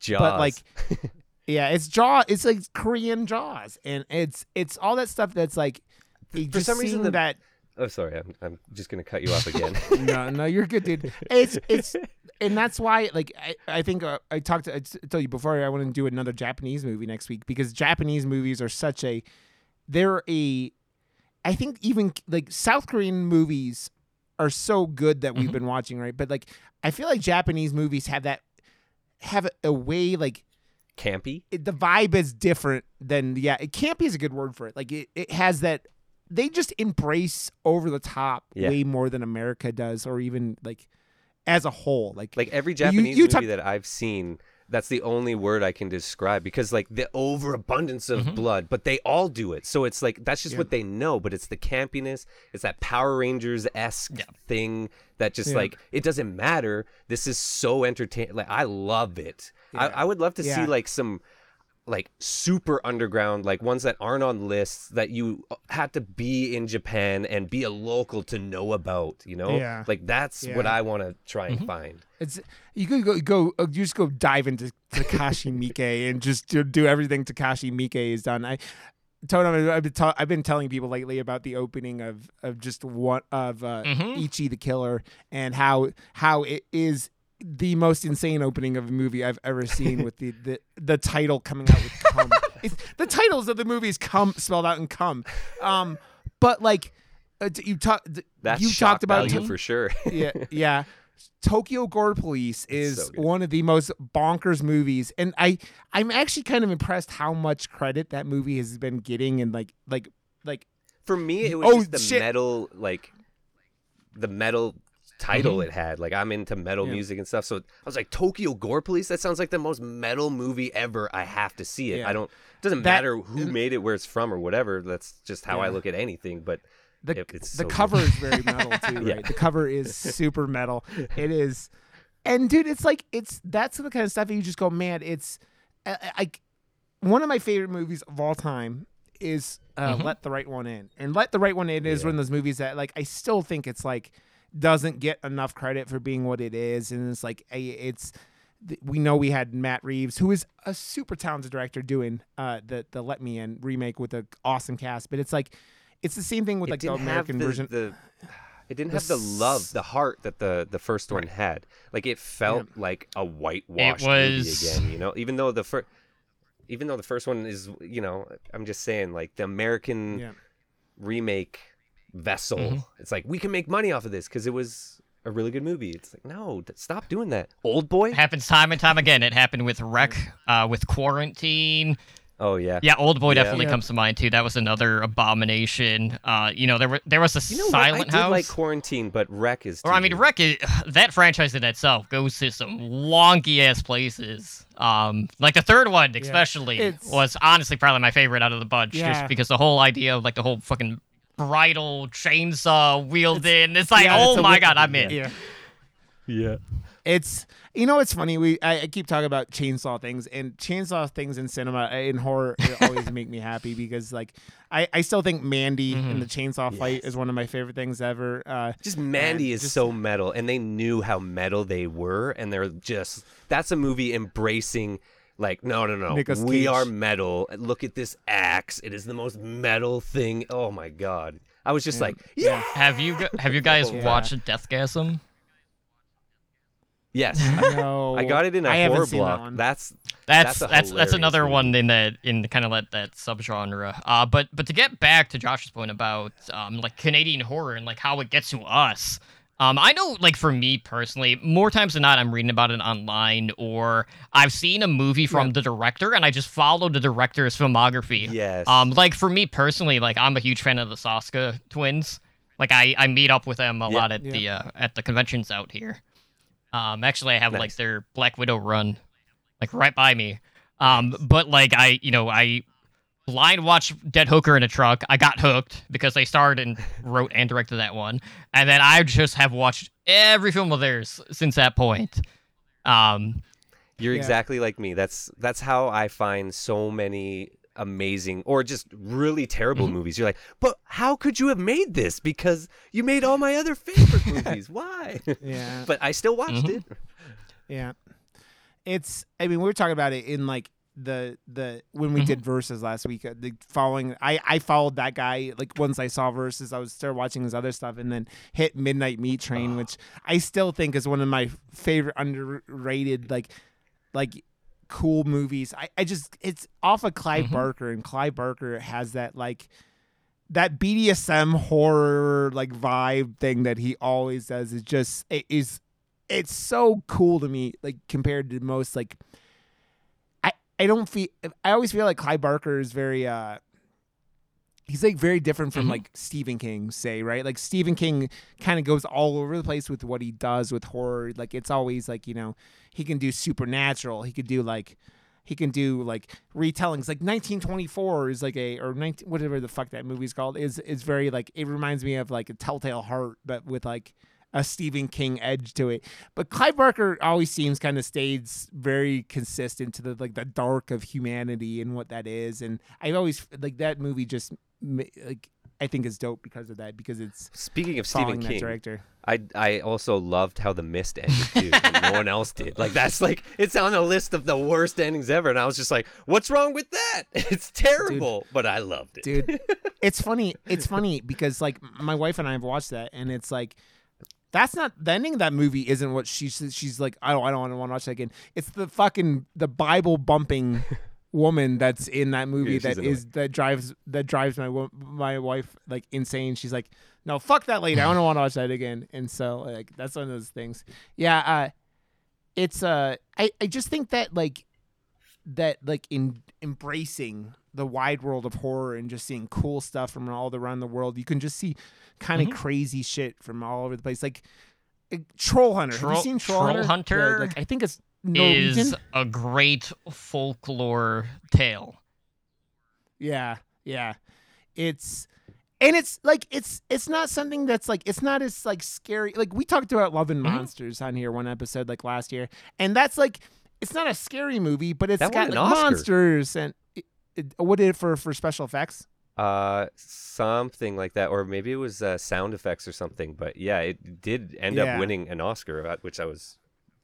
Jaws. but like, yeah, it's Jaw. It's like Korean Jaws, and it's it's all that stuff that's like. For some reason, the- that oh, sorry, I'm I'm just gonna cut you off again. no, no, you're good, dude. It's it's, and that's why, like, I, I think uh, I talked to I t- told you before I want to do another Japanese movie next week because Japanese movies are such a, they're a, I think even like South Korean movies are so good that we've Mhm. been watching, right? But like, I feel like Japanese movies have that, have a, way like Campy. it, the vibe is different than yeah it be is a good word for it like it, it has that they just embrace over the top Yeah. way more than america does or even like as a whole like Like every Japanese you movie talk- that I've seen, that's the only word I can describe because like the overabundance of Mhm. blood, but they all do it. So it's like that's just Yeah. what they know, but it's the campiness, it's that Power Rangers esque Yeah. thing that just Yeah. like it doesn't matter. This is so entertaining. Like I love it. I, I would love to Yeah. see like some like super underground like ones that aren't on lists that you uh, had to be in Japan and be a local to know about you know Yeah. like that's what I want to try and Mhm. find it's you could go go uh, you just go dive into takashi miike and just do, do everything takashi miike has done i Totem, I've been, ta- I've been telling people lately about the opening of, of just one of uh, Mhm. Ichi the Killer and how how it is the most insane opening of a movie I've ever seen with the, the, the title coming out with cum. the titles of the movies come spelled out in cum. Um, but like uh, you talk, d- That's you talked about to- for sure. yeah, yeah. Tokyo Gore Police is so one of the most bonkers movies, and I I'm actually kind of impressed how much credit that movie has been getting, and like like like For me, it was Oh, just the shit. metal, like the metal title it had. Like I'm into metal Yeah. music and stuff, so I was like, Tokyo Gore Police. That sounds like the most metal movie ever. I have to see it. Yeah. I don't. It doesn't That- matter who made it, where it's from, or whatever. That's just how I look at anything. But the It- the so good. cover is very metal too, Yeah. right? The cover is super metal. It is, and dude, it's like it's that's the kind of stuff that you just go, man. It's I one of my favorite movies of all time is uh, Mhm. Let the Right One In, and Let the Right One In is Yeah. one of those movies that like I still think it's like doesn't get enough credit for being what it is, and it's like a, it's. We know we had Matt Reeves, who is a super talented director, doing uh, the the Let Me In remake with an awesome cast. But it's like, it's the same thing with it like the American the, version. The, it didn't The have the love, the heart that the the first one had. Like it felt like a whitewashed was- movie again. You know, even though the first. Even though the first one is, you know, I'm just saying, like the American Yeah. remake vessel. Mhm. It's like we can make money off of this because it was a really good movie. It's like no, th- stop doing that. Old boy. It happens time and time again. It happened with Rec, uh, with Quarantine. Oh yeah. Yeah, Old Boy Yeah. definitely Yeah. comes to mind too. That was another abomination. Uh, you know, there were there was a You know Silent what? I did House. like Quarantine, but Rec is. Or I mean, Rec is that franchise in itself goes to some wonky ass places. Um, like the third one especially It's- was honestly probably my favorite out of the bunch, Yeah. just because the whole idea of like the whole fucking bridal chainsaw wielding. It's, like, Yeah, oh it's my god, I'm in. Yeah. Yeah. It's you know it's funny we I, I keep talking about chainsaw things and chainsaw things in cinema uh, in horror always make me happy because like I, I still think Mandy in Mhm. the chainsaw fight is one of my favorite things ever. Uh, Just Mandy is just- so metal, and they knew how metal they were, and they're just. That's a movie embracing. Like no no no, Nicolas we Cage. are metal. Look at this axe; it is the most metal thing. Oh my god! I was just Yeah. like, yeah, Have you have you guys Yeah. watched Deathgasm? yes. no, I got it in a I horror seen that block. That's That's That's a that's that's, another movie. one in that in kind of that that subgenre. Uh, but but to get back to Josh's point about um like Canadian horror and like how it gets to us. Um, I know, like for me personally, more times than not, I'm reading about it online, or I've seen a movie from Yeah. the director, and I just follow the director's filmography. yes. Um, like for me personally, like I'm a huge fan of the Soska twins. Like I, I meet up with them a Yeah. lot at Yeah. the uh, at the conventions out here. Um, actually, I have like their Black Widow run, like right by me. Um, but like I, you know, I blind watched Dead Hooker in a Trunk. I got hooked because they starred and wrote and directed that one, and then I just have watched every film of theirs since that point. Um, You're Yeah. exactly like me. That's that's how I find so many amazing or just really terrible Mm-hmm. movies. You're like, but how could you have made this? Because you made all my other favorite movies. Why? Yeah. but I still watched Mhm. it. Yeah. It's I mean, we were talking about it in like the the when we Mhm. did Versus last week. uh, The following I I followed that guy like once I saw Versus, I was started watching his other stuff and then hit Midnight Meat Train, which I still think is one of my favorite underrated like like cool movies. I, I just it's off of Clive Mhm. Barker and Clive Barker has that like that BDSM horror like vibe thing that he always does is just it is it's so cool to me like compared to most like I don't feel I always feel like Clive Barker is very uh he's like very different from Mhm. like Stephen King say right? Like Stephen King kind of goes all over the place with what he does with horror. Like it's always like you know he can do supernatural. He could do like he can do like retellings. Like 1924 is like a or 19 whatever the fuck that movie's called is is very like it reminds me of like a telltale heart but with like a Stephen King edge to it but Clive Barker always seems kind of stays very consistent to the like the dark of humanity and what that is and I always like that movie just like I think is dope because of that because it's Speaking of Stephen King, director I I also loved how the mist ended too. no one else did. Like that's like it's on a list of the worst endings ever, and I was just like, "What's wrong with that? It's terrible." but I loved it, dude it's funny it's funny because like my wife and i have watched that and it's like that's not the ending of that movie isn't what she says she's like i don't i don't want to watch that again. It's the fucking the bible bumping woman that's in that movie Yeah, that is that drives that drives my my wife like insane. She's like no fuck that lady. I don't want to watch that again. And so like that's one of those things. Yeah uh it's uh i i just think that like that like in embracing the wide world of horror and just seeing cool stuff from all around the world you can just see kind of Mhm. crazy shit from all over the place like uh, troll hunter have you Troll- seen troll, Troll hunter, Hunter The- like i think it's norwegian Is a great folklore tale. Yeah, yeah. It's and it's like it's it's not something that's like it's not as like scary. Like we talked about Love and Mhm. Monsters on here one episode like last year, and that's like it's not a scary movie, but it's That got like monsters and it, what did it for for special effects? Uh, something like that, or maybe it was uh, sound effects or something. But yeah, it did end Yeah. up winning an Oscar, uh, which I was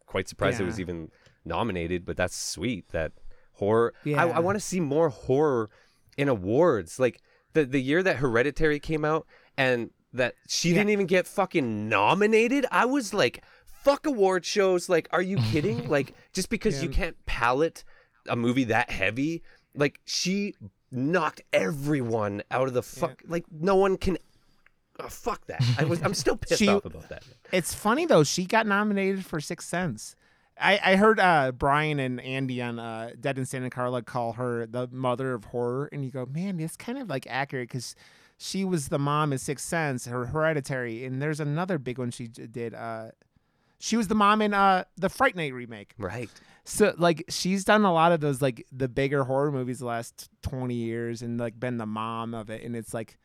quite surprised it was even nominated. But that's sweet that horror. I, Yeah. I want to see more horror in awards. Like the the year that Hereditary came out, and that she Yeah. didn't even get fucking nominated. I was like, fuck award shows. Like, are you kidding? like, just because you can't palette a movie that heavy, like she knocked everyone out of the fuck. Like, no one can. Oh, fuck that. I was. I'm still pissed She- off about that. It's funny though. She got nominated for Sixth Sense. I, I heard uh, Brian and Andy on uh, Dead in Santa Carla call her the mother of horror, and you go, man, it's kind of like accurate because she was the mom in Sixth Sense, her Hereditary, and there's another big one she did. Uh, she was the mom in uh, the Fright Night remake. Right. So like she's done a lot of those like the bigger horror movies the last twenty years, and like been the mom of it, and it's like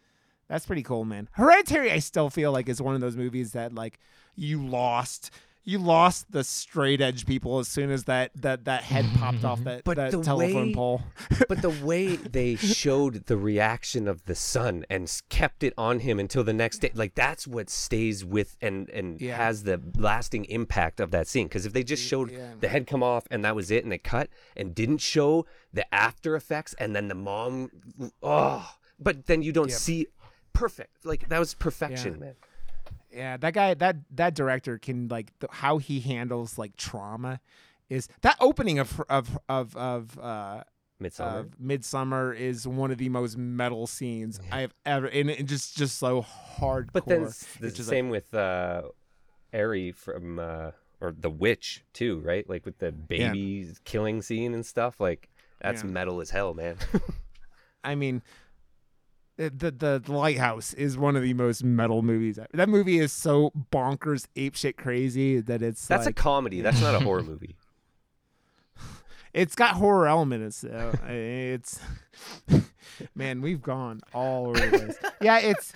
that's pretty cool, man. Hereditary, I still feel like is one of those movies that like you lost. You lost the straight edge people as soon as that that that head popped off mm-hmm. that, But that the telephone way- pole. but the way they showed the reaction of the son and kept it on him until the next day like that's what stays with and and Yeah. has the lasting impact of that scene because if they just showed yeah. the head come off and that was it and they cut and didn't show the after effects and then the mom oh but then you don't Yep. see perfect like that was perfection man Yeah, that guy, that that director can like the, how he handles like trauma is that opening of of of of uh Midsommar of Midsommar is one of the most metal scenes I've ever, and it just just so hardcore. but then the same with uh Ari from uh or the witch too right like with the baby killing scene and stuff like that's Yeah. metal as hell man I mean, the, the the Lighthouse is one of the most metal movies. ever. That movie is so bonkers, ape shit crazy that it's That's like a comedy. That's not a horror movie. it's got horror elements. Though. It's man, we've gone all over the place. Yeah, it's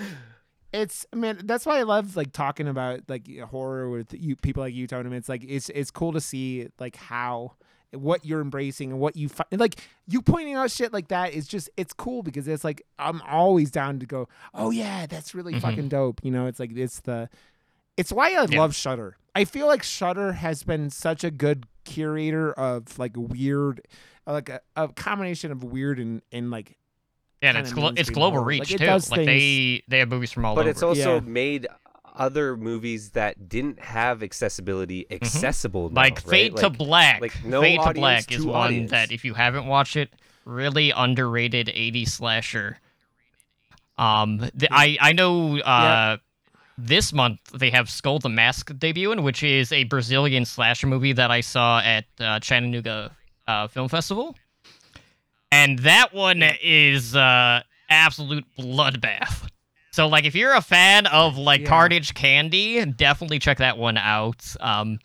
it's man. That's why I love like talking about like horror with you people like you, Tony. It's like it's it's cool to see like how what you're embracing and what you fi- like you pointing out shit like that is just it's cool because it's like I'm always down to go oh yeah that's really Mhm. fucking dope you know it's like it's the it's why I Yeah. love Shudder I feel like Shudder has been such a good curator of like weird like a, a combination of weird and and like Yeah, and it's glo- it's global horror. reach Like, too. does Like they they have movies from all but over. But it's also Yeah. made other movies that didn't have accessibility accessible. now, like right? Fade to Like, Black. like, no Fade to Black is one audience. that if you haven't watched it, really underrated 80s slasher. Um, the, I I know uh, this month they have Skull the Mask debuting, which is a Brazilian slasher movie that I saw at uh, Chattanooga uh, Film Festival, and that one is uh, absolute bloodbath. So like if you're a fan of like Yeah. Carnage Candy, definitely check that one out. Um,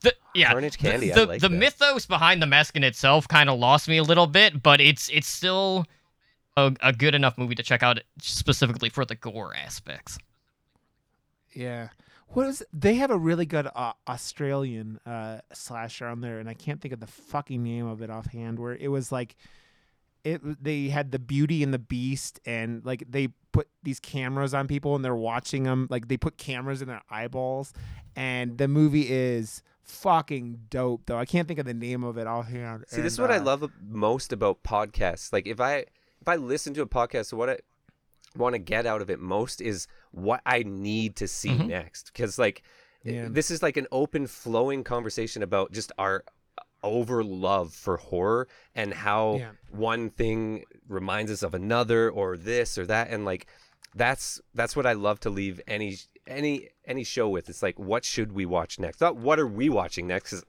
the, yeah, Carnage the- Candy, I The, like the that. mythos behind the mask in itself kind of lost me a little bit, but it's it's still a, a good enough movie to check out specifically for the gore aspects. Yeah. What is they have a really good uh, Australian uh, slasher on there, and I can't think of the fucking name of it offhand. Where it was like, it they had the Beauty and the Beast, and like they put these cameras on people, and they're watching them. Like they put cameras in their eyeballs, and the movie is fucking dope. Though I can't think of the name of it offhand. See, this is and, what I uh, love most about podcasts. Like if I if I listen to a podcast, what I want to get out of it most is what I need to see Mhm. next. Because like Yeah. this is like an open, flowing conversation about just our over love for horror and how Yeah. one thing reminds us of another or this or that and like that's that's what I love to leave any any any show with. It's like what should we watch next? Not what are we watching next? 'cause,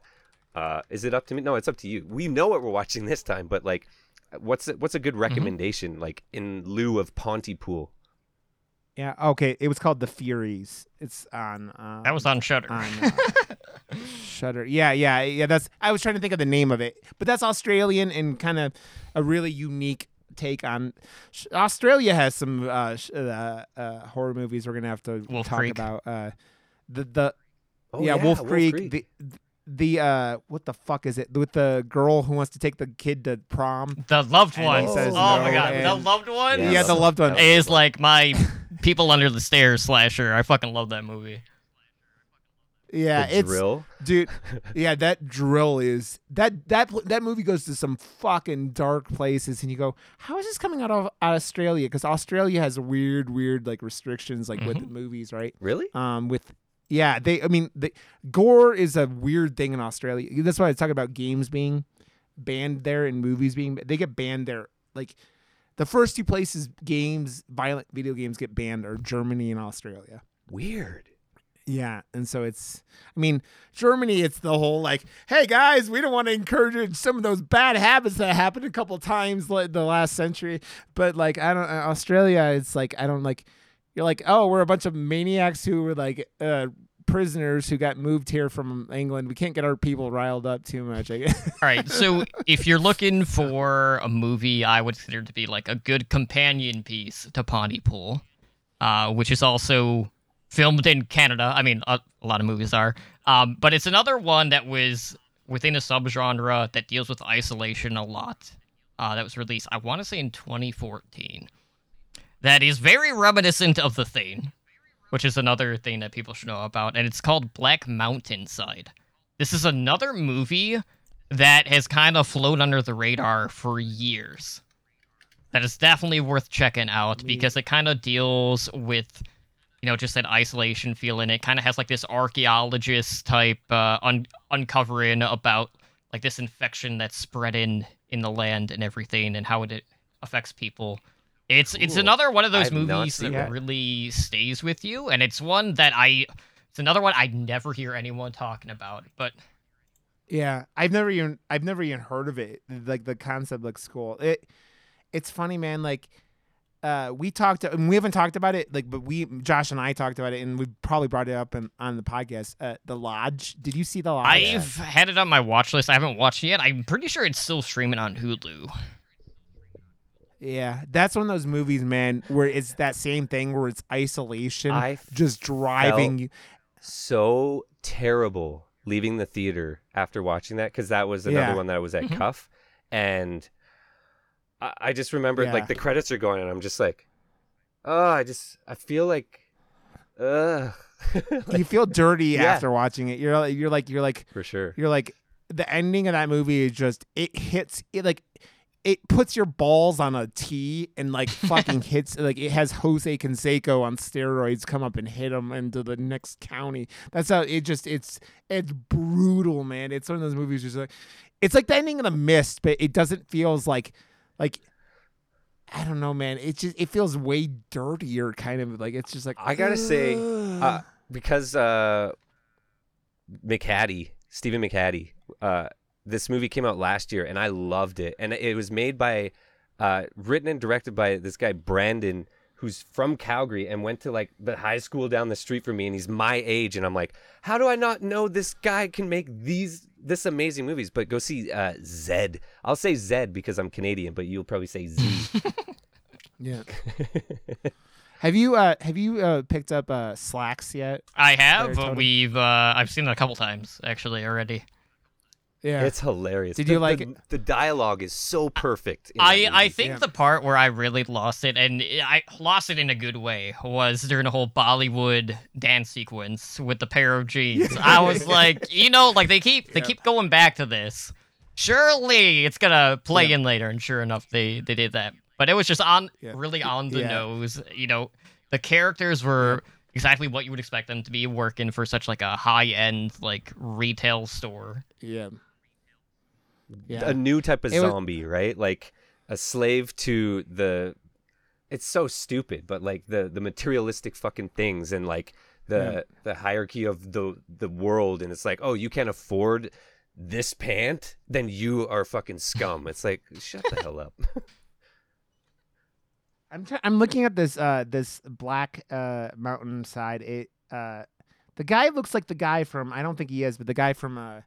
uh, is it up to me? No, it's up to you. We know what we're watching this time, but like, what's a, what's a good recommendation? Like in lieu of Pontypool. Yeah. Okay. It was called The Furies. It's on. Uh, That was on Shudder. on uh, Shudder. Yeah, yeah, yeah. That's. I was trying to think of the name of it, but that's Australian and kind of a really unique take on. Sh- Australia has some uh, sh- uh, uh, horror movies we're gonna have to Wolf talk Creek. about. Uh, the the Oh, yeah, Wolf, Creek. The the uh, what the fuck is it with the girl who wants to take the kid to prom? the loved And one. he oh says my no, god, the loved one. Yeah, Yeah, the loved one. that is like my people under the stairs slasher. I fucking love that movie. Yeah, the it's drill. dude yeah that drill is that that that movie goes to some fucking dark places and you go how is this coming out of australia because australia has weird weird like restrictions like with Mhm. movies right Really? um with yeah they i mean the gore is a weird thing in australia that's why i was talking about games being banned there and movies being they get banned there like the first two places games violent video games get banned are germany and australia Weird. Yeah, and so it's I mean, Germany it's the whole like, hey guys, we don't want to encourage some of those bad habits that happened a couple times like the last century, but like I don't uh, Australia it's like I don't like you're like, "Oh, we're a bunch of maniacs who were like uh prisoners who got moved here from England. We can't get our people riled up too much." I guess. All right, so if you're looking for a movie I would consider to be like a good companion piece to Pontypool, uh, which is also filmed in Canada. I mean, a, a lot of movies are, um, but it's another one that was within a subgenre that deals with isolation a lot. Uh, that was released, I want to say, in 2014. That is very reminiscent of The Thing, which is another thing that people should know about, and it's called Black Mountainside. This is another movie that has kind of flown under the radar for years. That is definitely worth checking out because it kind of deals with, you know, just that isolation feeling. It kind of has like this archaeologist type uh, un- uncovering about like this infection that's spread in in the land and everything and how it affects people. It's it's another one of those I've movies that that. really stays with you, and it's one that I. It's another one I never hear anyone talking about, but Yeah, I've never even I've never even heard of it. Like the concept looks cool. It it's funny, man. Like uh, we talked and we haven't talked about it. Like, but we Josh and I talked about it, and we probably brought it up in, on the podcast. Uh, the Lodge. Did you see the Lodge? I've had it on my watch list. I haven't watched it yet. I'm pretty sure it's still streaming on Hulu. Yeah, that's one of those movies, man, where it's that same thing where it's isolation, I just driving felt you. so terrible leaving the theater after watching that because that was another Yeah. one that was at Mhm. Cuff, and I, I just remember Yeah. like the credits are going, and I'm just like, oh, I just I feel like, ugh, you feel dirty Yeah. after watching it. You're like- you're like you're like for sure. you're like the ending of that movie is just it hits it like it puts your balls on a tee and like fucking hits like it has Jose Canseco on steroids come up and hit him into the next county. That's how it just it's it's brutal, man. It's one of those movies just like it's like the ending of the mist, but it doesn't feel as like like I don't know, man. It just it feels way dirtier, kind of like it's just like I gotta say, uh, because uh, McHattie, Stephen McHattie, uh, this movie came out last year, and I loved it. And it was made by, uh, written and directed by this guy Brandon, who's from Calgary and went to like the high school down the street from me, and he's my age. And I'm like, how do I not know this guy can make these this amazing movies? But go see uh, Zed. I'll say Zed because I'm Canadian, but you'll probably say Z. Yeah. have you uh have you uh picked up uh Slaxx yet? I have. There, We've uh, I've seen it a couple times actually already. Yeah. It's hilarious. Did The- you like the, it? The dialogue is so perfect. I, I think Yeah. the part where I really lost it, and I lost it in a good way, was during the whole Bollywood dance sequence with the pair of jeans. I was like, you know, like they keep they keep going back to this. Surely it's gonna play Yeah. in later, and sure enough, they they did that. But it was just on Yeah. really on the Yeah. nose. You know, the characters were exactly what you would expect them to be working for such like a high end like retail store. yeah. Yeah. a new type of It was- zombie, right? Like a slave to the. It's so stupid, but like the the materialistic fucking things and like the Yeah. the hierarchy of the the world, and it's like, oh, you can't afford this pant, then you are fucking scum. It's like, shut the hell up. I'm try- I'm looking at this uh this black uh mountainside. It uh the guy looks like the guy from I don't think he is, but the guy from uh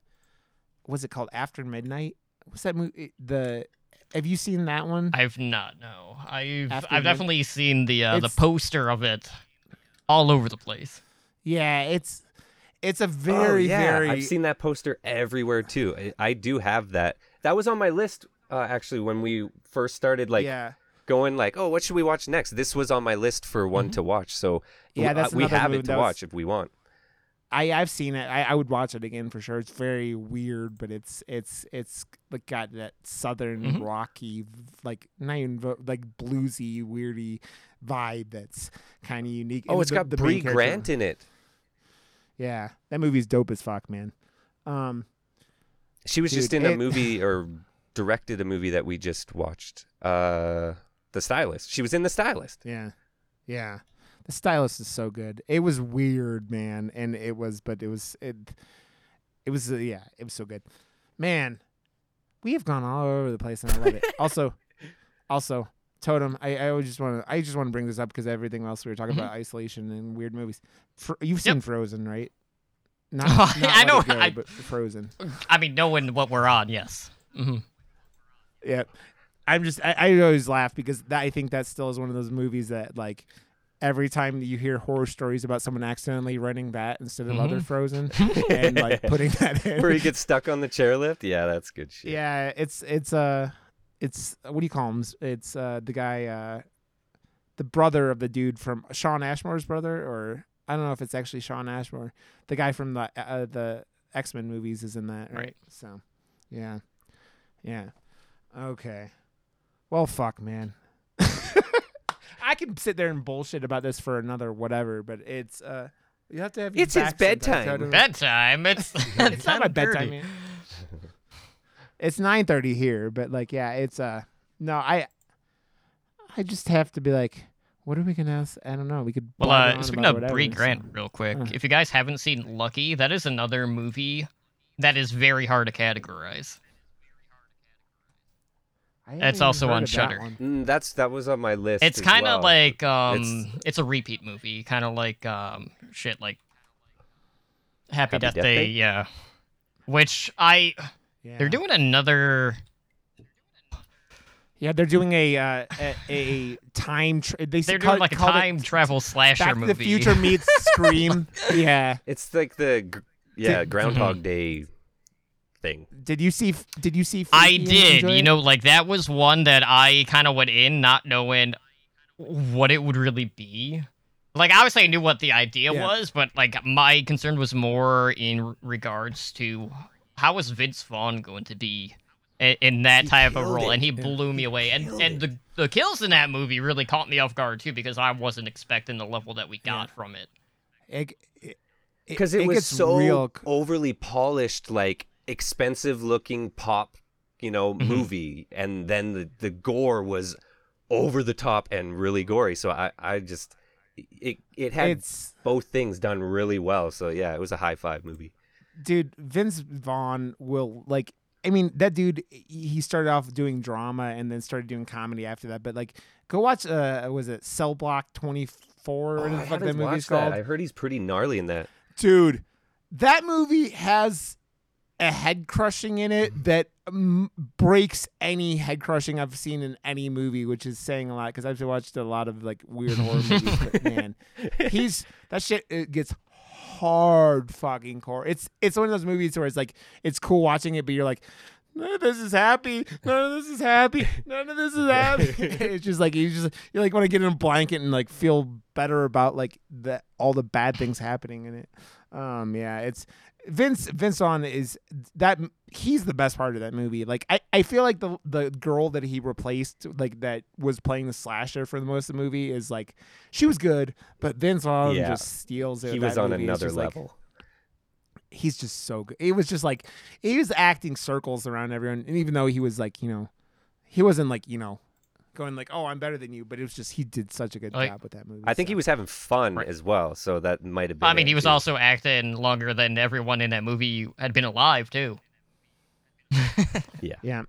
what's it called After Midnight? What's that movie? The have you seen that one? I've not. No, I've After I've the- definitely seen the uh, the poster of it all over the place. yeah, it's it's a Oh, very yeah, very I've seen that poster everywhere too. I, I do have that. That was on my list uh, actually when we first started like yeah. going like, oh, what should we watch next? This was on my list for one to watch. So Mm-hmm. Yeah, w- uh, that's we have it to that was- watch if we want. I I've seen it. I, I would watch it again for sure. It's very weird, but it's it's it's like got that southern Mhm. rocky, like not even vo- like bluesy, weirdy vibe that's kind of unique. Oh, And it's the- got the main Brea Grant in it. Yeah, that movie's dope as fuck, man. Um, She was just Dude, in a movie or directed a movie that we just watched. Uh, The Stylist. She was in The Stylist. yeah, yeah. The stylist is so good. It was weird, man, and it was, but it was it. It was uh, yeah, it was so good, man. We have gone all over the place, and I love it. also, also, Totem. I I just want to I just want to bring this up because everything else we were talking Mhm. about isolation and weird movies. Fr- you've Yep. seen Frozen, right? Not, Oh, not I know, Go, I- but Frozen. I mean, knowing what we're on, yes. hmm Yeah, I'm just I, I always laugh because that, I think that still is one of those movies that like every time you hear horror stories about someone accidentally running that instead of other Mhm. Frozen and like putting that in. Where he gets stuck on the chairlift. Yeah, that's good shit. yeah, it's it's uh it's what do you call him? It's uh the guy uh the brother of the dude from Shawn Ashmore's brother or I don't know if it's actually Shawn Ashmore. The guy from the uh, the X-Men movies is in that, right? Right. So, yeah. Yeah. Okay. Well, fuck, man. I can sit there and bullshit about this for another whatever, but it's uh you have to have your It's his back sometimes, bedtime. Toto. Bedtime. It's it's not my bedtime. Man. It's nine thirty here, but like, yeah, it's uh, no, I, I just have to be like, what are we gonna ask? I don't know. We could. Well, blabber uh, on speaking about of whatever, Brea so- Grant, real quick, Uh. if you guys haven't seen Lucky, that is another movie that is very hard to categorize. I haven't It's also on of that Shudder. Mm, that's that was on my list. It's kind of well. like um, It's- it's, a repeat movie, kind of like um, shit like Happy, Happy Death, Death Day, Day? yeah. Which I Yeah. they're doing another. Yeah, they're doing a uh, a, a time. Tra- they They're doing it- like a called it time travel slasher Back movie. to the Future meets Scream. yeah, It's like the yeah Did- Groundhog Day thing. Did you see? Did you see? I Freaky did. enjoy You know, like that was one that I kind of went in not knowing what it would really be. Like obviously I knew what the idea Yeah. was, but like my concern was more in regards to how was Vince Vaughn going to be in, in that He type of role, it. and he Yeah. blew me away. And killed and the the kills in that movie really caught me off guard too because I wasn't expecting the level that we got from it. It, it, because it, was gets so real. overly polished, like expensive looking pop, you know, Mhm. movie, and then the the gore was over the top and really gory. So I I just it it had It's both things done really well. So yeah, it was a high five movie. dude. Vince Vaughn will like. I mean, that dude. He started off doing drama and then started doing comedy after that. But like, go watch. Uh, was it Cell Block Twenty Four? Oh, the I fuck haven't that movie's watched that. I heard he's pretty gnarly in that. dude that movie has a head crushing in it that um, breaks any head crushing i've seen in any movie which is saying a lot because i've watched a lot of like weird horror movies but man he's that shit it gets hard fucking core it's it's one of those movies where it's like it's cool watching it but you're like none of this is happy. None of this is happy. None of this is happy. It's just like you just you like want to get in a blanket and like feel better about like the all the bad things happening in it. Um yeah it's vince vince Vaughn is that he's the best part of that movie like i i feel like the the girl that he replaced like that was playing the slasher for the most of the movie is like she was good but vince Vaughn Yeah. just steals it He was on movie. Another just, like, level. he's just so good. It was just like he was acting circles around everyone, and even though he was like, you know, he wasn't like you know, going like, oh, I'm better than you, but it was just he did such a good Like, job with that movie. I think so. he was having fun Right. as well, so that might have been. I mean, it, he was too. also acting longer than everyone in that movie had been alive too. Yeah. Yeah.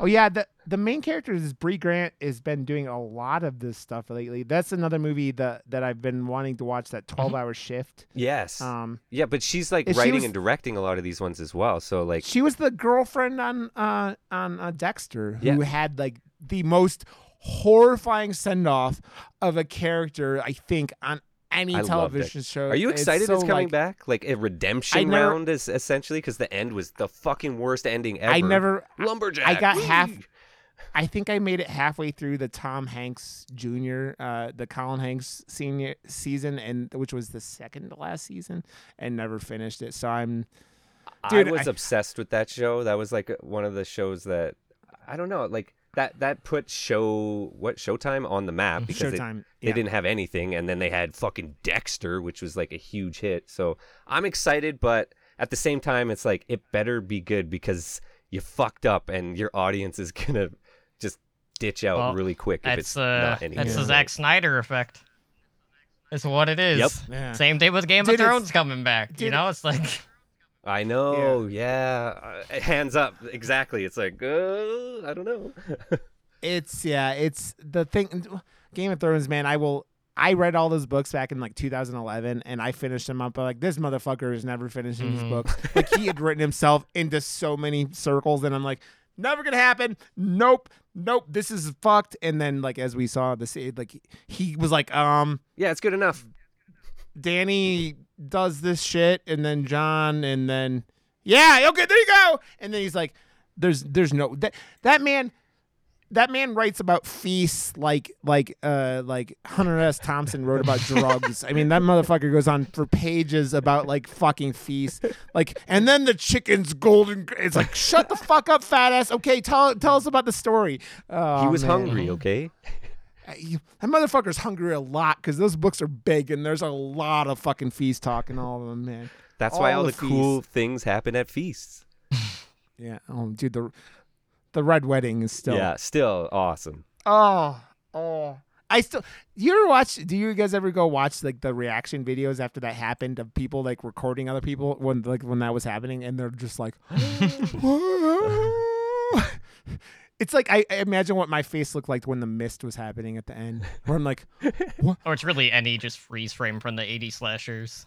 Oh yeah, the the main character is Brea Grant has been doing a lot of this stuff lately. That's another movie that that I've been wanting to watch. That twelve hour shift. Yes. Um, yeah, but she's like if she writing was- and directing a lot of these ones as well. So like, she was the girlfriend on uh on uh, Dexter who Yeah. had like the most horrifying send off of a character I think on any I television show. are you It's excited so, it's coming like, back? Like a redemption never- round is essentially because the end was the fucking worst ending ever. I never. lumberjack. I got whee! half- I think I made it halfway through the Tom Hanks Jr. Uh, the Colin Hanks senior season, and which was the second to last season, and never finished it. So I'm Dude, I was I- obsessed with that show. That was like one of the shows that I don't know, like that that put show what Showtime on the map because they, Showtime. they yeah. didn't have anything, and then they had fucking Dexter, which was like a huge hit. So I'm excited, but at the same time, it's like it better be good because you fucked up, and your audience is gonna just ditch out Well, really quick if That's it's uh, not any that's good. the Zack Snyder effect. It's what it is. Yep. Yeah. Same thing with Game Dude, of Thrones coming back. you know, it's like I know, yeah. Uh, hands up, exactly. It's like, uh, I don't know. It's yeah, it's the thing. Game of Thrones, man. I will. I read all those books back in like 2011, and I finished them up. But like this motherfucker is never finishing these Mhm. books. Like he had written himself into so many circles, and I'm like, never gonna happen. Nope, nope. This is fucked. And then like as we saw the se- like he was like, um, yeah, it's good enough. Dany does this shit, and then Jon, and then yeah, okay, there you go. And then he's like, "There's, there's no that that man." That man writes about feasts like like uh like Hunter S. Thompson wrote about drugs. I mean, that motherfucker goes on for pages about like fucking feasts. Like, and then the chicken's golden. It's like, shut the fuck up, fat ass. Okay, tell tell us about the story. Oh, he was man. hungry, okay? Uh, you- that motherfucker's hungry a lot because those books are big and there's a lot of fucking feast talk in all of them, man. That's why All all the the cool things happen at feasts. Yeah. Oh, dude, the the red wedding is still. Yeah, still awesome. Oh, oh. I still. You ever watch? Do you guys ever go watch like the reaction videos after that happened of people like recording other people when like when that was happening and they're just like. It's like I, I imagine what my face looked like when the mist was happening at the end, where I'm like, or it's really any just freeze frame from the 80 slashers.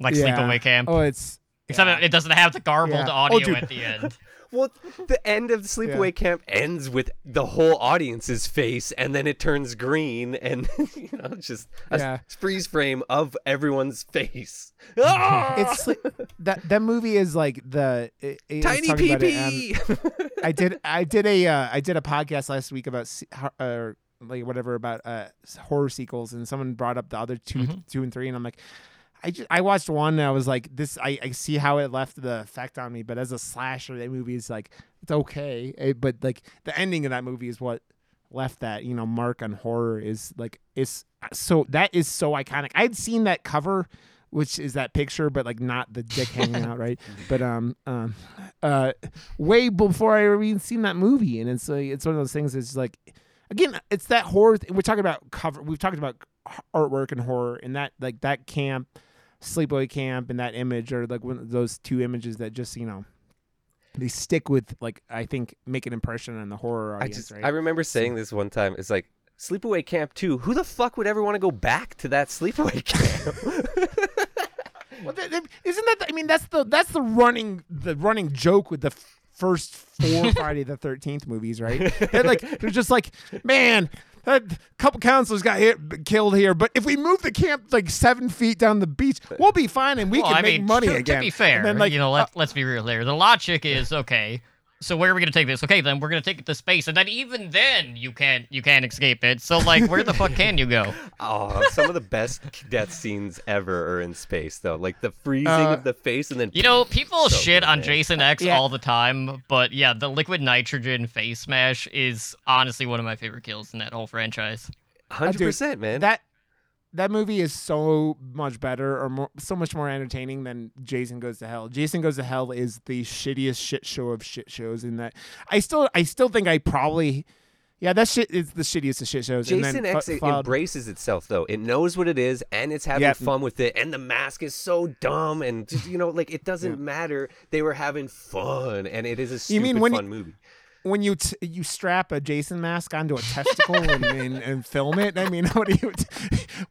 Like Yeah. Sleepaway Camp. Oh, it's Except Yeah. it doesn't have the garbled Yeah. Oh, audio dude. at the end. Well, the end of the sleepaway camp ends with the whole audience's face, and then it turns green, and you know, just a Yeah. freeze frame of everyone's face. Ah! It's like, that that movie is like the it, tiny pee about pee. I did I did a uh, I did a podcast last week about uh, like whatever about uh, horror sequels, and someone brought up the other 2 Mhm. two and three, and I'm like, I just, I watched one, and I was like, this I, I see how it left the effect on me, but as a slasher, that movie is like it's okay, eh, but like the ending of that movie is what left that you know mark on horror is like is so that is so iconic. I'd seen that cover. Which is that picture, but like not the dick hanging out, right? But um, um, uh, way before I ever even seen that movie, and it's like it's one of those things. It's like, again, it's that horror. Th- we're talking about cover. We've talked about artwork and horror, and that like that camp, sleepaway camp, and that image are like one of those two images that just you know, they stick with like I think make an impression on the horror I audience. just right? I remember saying this one time. It's like sleepaway camp two. Who the fuck would ever want to go back to that sleepaway camp? Well, th- th- isn't that? The, I mean, that's the that's the running the running joke with the f- first four Friday the Thirteenth movies, right? They're like they're just like, man, that couple counselors got hit, killed here, but if we move the camp like seven feet down the beach, we'll be fine and we well, can I make mean, money to, again. To be fair, and then, like, you know, let, uh let's be real there. The logic is okay. So where are we gonna take this? Okay, then we're gonna take it to space, and then even then you can't you can't escape it. So like, where the fuck can you go? oh, some of the best death scenes ever are in space, though. Like the freezing Uh, of the face, and then You know, people So shit good, on man. Jason X Yeah. all the time, but yeah, the liquid nitrogen face smash is honestly one of my favorite kills in that whole franchise. hundred percent, man. that that movie is so much better or more, so much more entertaining than Jason Goes to Hell. Jason Goes to Hell is the shittiest shit show of shit shows. In that, I still I still think I probably. Yeah, that shit is the shittiest of shit shows. and Jason then X fo- embraces itself though. It knows what it is and it's having Yeah. fun with it. And the mask is so dumb and just, you know, like it doesn't matter. They were having fun and it is a stupid You mean when fun you- movie. When you t- you strap a Jason mask onto a testicle and, and, and film it. I mean, what do you? T-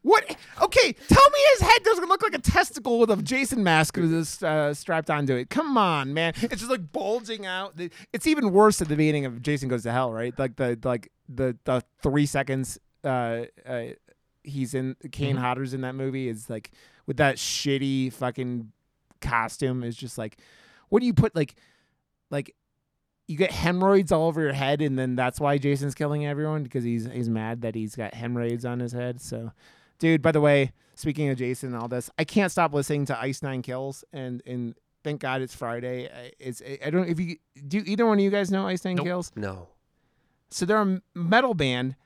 what? Okay, tell me his head doesn't look like a testicle with a Jason mask this, uh, strapped onto it. Come on, man! It's just like bulging out. It's even worse at the beginning of Jason Goes to Hell, right? Like the like the the three seconds uh, uh he's in Kane Mhm. Hodder's in that movie is like with that shitty fucking costume is just like what do you put like like you get hemorrhoids all over your head and then that's why Jason's killing everyone because he's he's mad that he's got hemorrhoids on his head. So dude, by the way, speaking of Jason and all this, I can't stop listening to Ice Nine Kills and and thank God it's Friday. I- It's I don't if you do either one of you guys know Ice Nine Nope. Kills? No. So they're a metal band.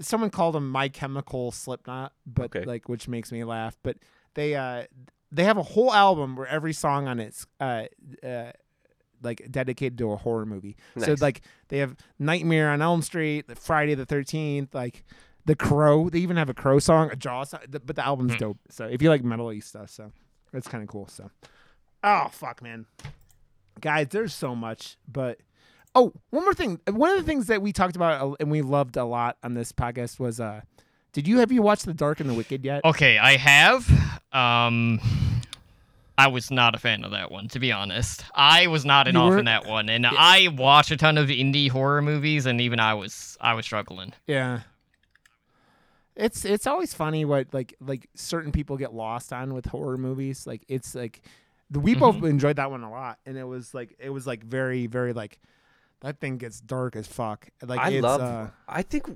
Someone called them My Chemical Slipknot, but Okay. like which makes me laugh. But they uh they have a whole album where every song on it's uh uh like dedicated to a horror movie. So like they have Nightmare on Elm Street, Friday the Thirteenth, like The Crow. They even have a Crow song, a Jaw song. th- But the album's Hmm. dope. So if you like metal-y stuff, so that's kind of cool. So oh fuck, man, guys, there's so much, but. Oh, one more thing. One of the things that we talked about and we loved a lot on this podcast was uh did you have you watched The Dark and the Wicked yet? Okay, I have. Um, I was not a fan of that one, to be honest. I was not an You off weren't- in that one, and I watch a ton of indie horror movies, and even I was I was struggling. Yeah. It's it's always funny what like like certain people get lost on with horror movies. Like it's like the, we both enjoyed that one a lot, and it was like it was like very very like that thing gets dark as fuck. Like I it's, love Uh, I think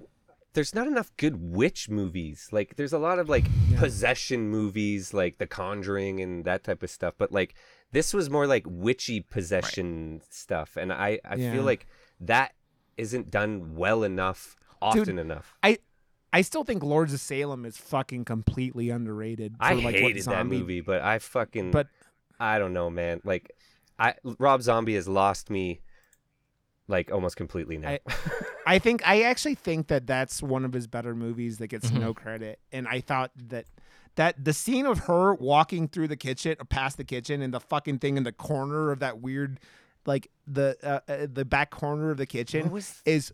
there's not enough good witch movies. Like there's a lot of like Yeah. possession movies like The Conjuring and that type of stuff, but like this was more like witchy possession stuff and I I Yeah. feel like that isn't done well enough often Dude, enough. I I still think Lords of Salem is fucking completely underrated. For I like what hated that zombie- movie, but I fucking But I don't know, man. Like I Rob Zombie has lost me like almost completely now. I- I think I actually think that that's one of his better movies that gets no credit. And I thought that that the scene of her walking through the kitchen or past the kitchen and the fucking thing in the corner of that weird like the uh, uh, the back corner of the kitchen what was is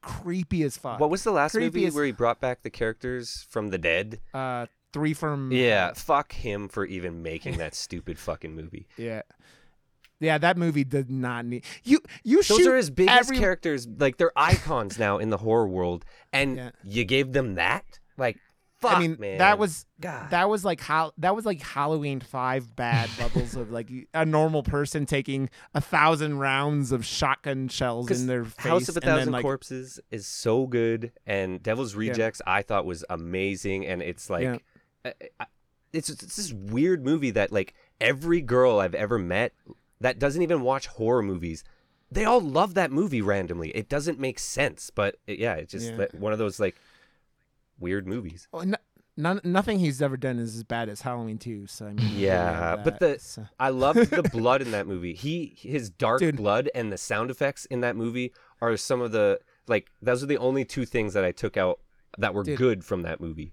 creepy as fuck. what was the last creepy movie as- where he brought back the characters from the dead? uh three from Yeah, fuck him for even making that stupid fucking movie. yeah. Yeah, that movie did not need you. You Those are his biggest every- characters. Like they're icons now in the horror world, and Yeah. you gave them that. Like, fuck, I mean, man. that was God. that was like how that was like Halloween five bad levels of like a normal person taking a thousand rounds of shotgun shells in their face. House of a and then, Thousand like, Corpses is so good, and Devil's Rejects I thought was amazing, and it's like, Yeah. I- I- it's it's this weird movie that like every girl I've ever met that doesn't even watch horror movies, they all love that movie randomly. It doesn't make sense, but it, yeah, it's just Yeah. one of those like weird movies. Oh, no, none, nothing he's ever done is as bad as Halloween 2. So I mean, Yeah, have but the- so- I loved the blood in that movie. He his dark Dude. blood and the sound effects in that movie are some of the like those are the only two things that I took out that were Dude. good from that movie.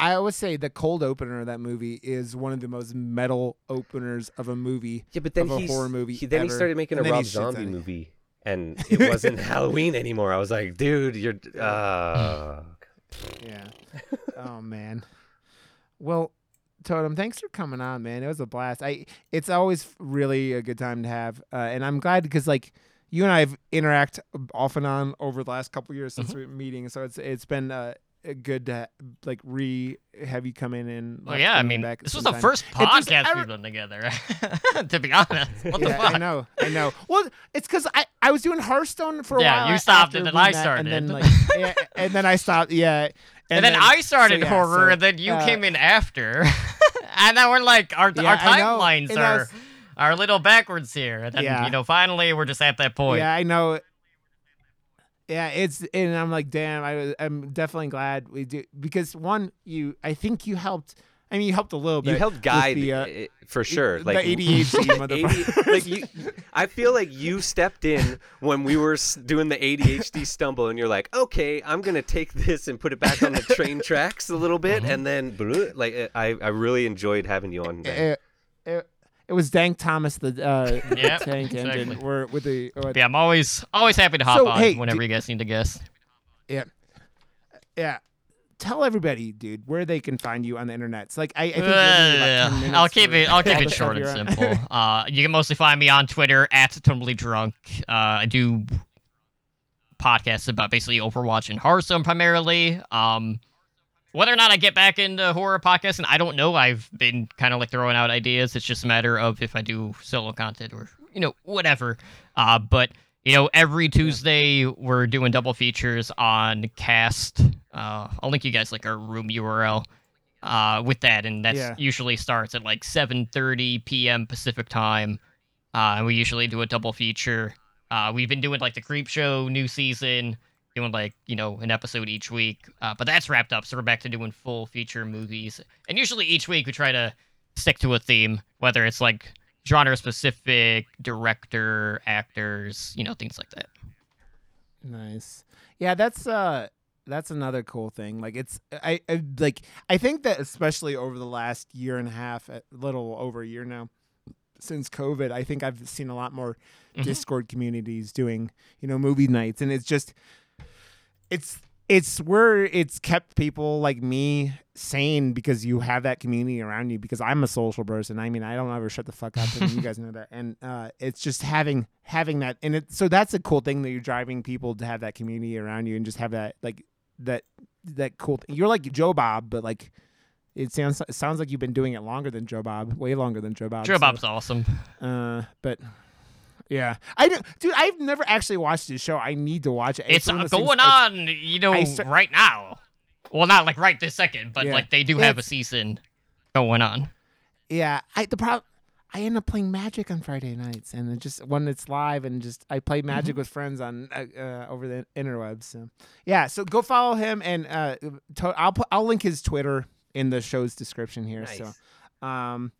I always say the cold opener of that movie is one of the most metal openers of a movie. Yeah, but then of a horror movie He, then he started making and a Rob Zombie movie, and it wasn't Halloween anymore. I was like, dude, you're. Uh... Yeah. oh man. Well, Totem, thanks for coming on, man. It was a blast. I it's always really a good time to have, uh, and I'm glad because like you and I have interact off and on over the last couple years Mm-hmm. since we're meeting, so it's it's been uh, good to like re have you come in and. Well, yeah, I mean, back this was the sometime. first podcast we've done together. to be honest, what the yeah, fuck? I know, I know. Well, it's because I, I was doing Hearthstone for a Yeah, while. you stopped and then I started. and then like, yeah, and then I stopped. Yeah, And, then, I started so, yeah, horror, so, and then you uh, came in after. and then we're like, our, Yeah, our timelines are a little backwards here. And then, Yeah. you know, finally we're just at that point. Yeah, I know. Yeah, it's and I'm like, damn, I was, I'm definitely glad we do because one, you, I think you helped. I mean, you helped a little bit. You helped guide the, uh, it- for sure. the Like ADHD motherfucker. like you, I feel like you stepped in when we were doing the ADHD stumble, and you're like, okay, I'm gonna take this and put it back on the train tracks a little bit, Uh-huh. and then like uh, I, I really enjoyed having you on. It, it, was Dank Thomas the uh, Yep, tank engine. exactly. Where with the uh, Yeah, I'm always always happy to hop So, on hey, whenever do- you guys need to guess. yeah, yeah. Tell everybody, dude, where they can find you on the internet. It's like I, I think you're only about 10 minutes I'll keep it. I'll keep it short and simple. Uh, you can mostly find me on Twitter at totally drunk. Uh, I do podcasts about basically Overwatch and Hearthstone primarily. Um, whether or not I get back into horror podcasting, I don't know. I've been kind of like throwing out ideas. It's just a matter of if I do solo content or you know whatever. Uh, but you know, every Tuesday we're doing double features on Kast. Uh, I'll link you guys like our room URL uh, with that, and that Yeah. usually starts at like 7:30 p.m. Pacific time. Uh, and we usually do a double feature. Uh, we've been doing like the Creepshow new season, doing like you know an episode each week. Uh, but that's wrapped up, so we're back to doing full feature movies. And usually each week we try to stick to a theme, whether it's like genre specific, director, actors, you know, things like that. Nice. Yeah, that's uh that's another cool thing. Like it's I, I like I think that especially over the last year and a half, a little over a year now, since COVID, I think I've seen a lot more Mhm. Discord communities doing, you know, movie nights and it's just it's it's where it's kept people like me sane because you have that community around you because I'm a social person. I mean, I don't ever shut the fuck up and you guys know that. And uh it's just having having that and it so that's a cool thing that you're driving people to have that community around you and just have that like that that cool thing. You're like Joe Bob, but like it sounds it sounds like you've been doing it longer than Joe Bob, way longer than Joe Bob. Joe so- Bob's awesome. uh, but yeah, I don't, dude. I've never actually watched this show. I need to watch it. It's one uh, things- going it's- on, you know, start- right now. Well, not like right this second, but Yeah. like they do have a season going on. Yeah, I the problem. I end up playing Magic on Friday nights, and it just when it's live, and just I play Magic Mm-hmm. with friends on uh, uh, over the interwebs. So yeah, so go follow him, and uh, to, I'll put I'll link his Twitter in the show's description here. Nice. So, um,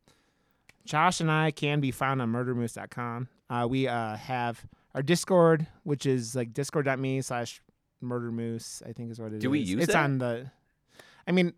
Josh and I can be found on murdermoose.com. Uh, we uh have our Discord, which is like discord.me slash murdermoose. I think is what it is. Do we use It's that? on the. I mean,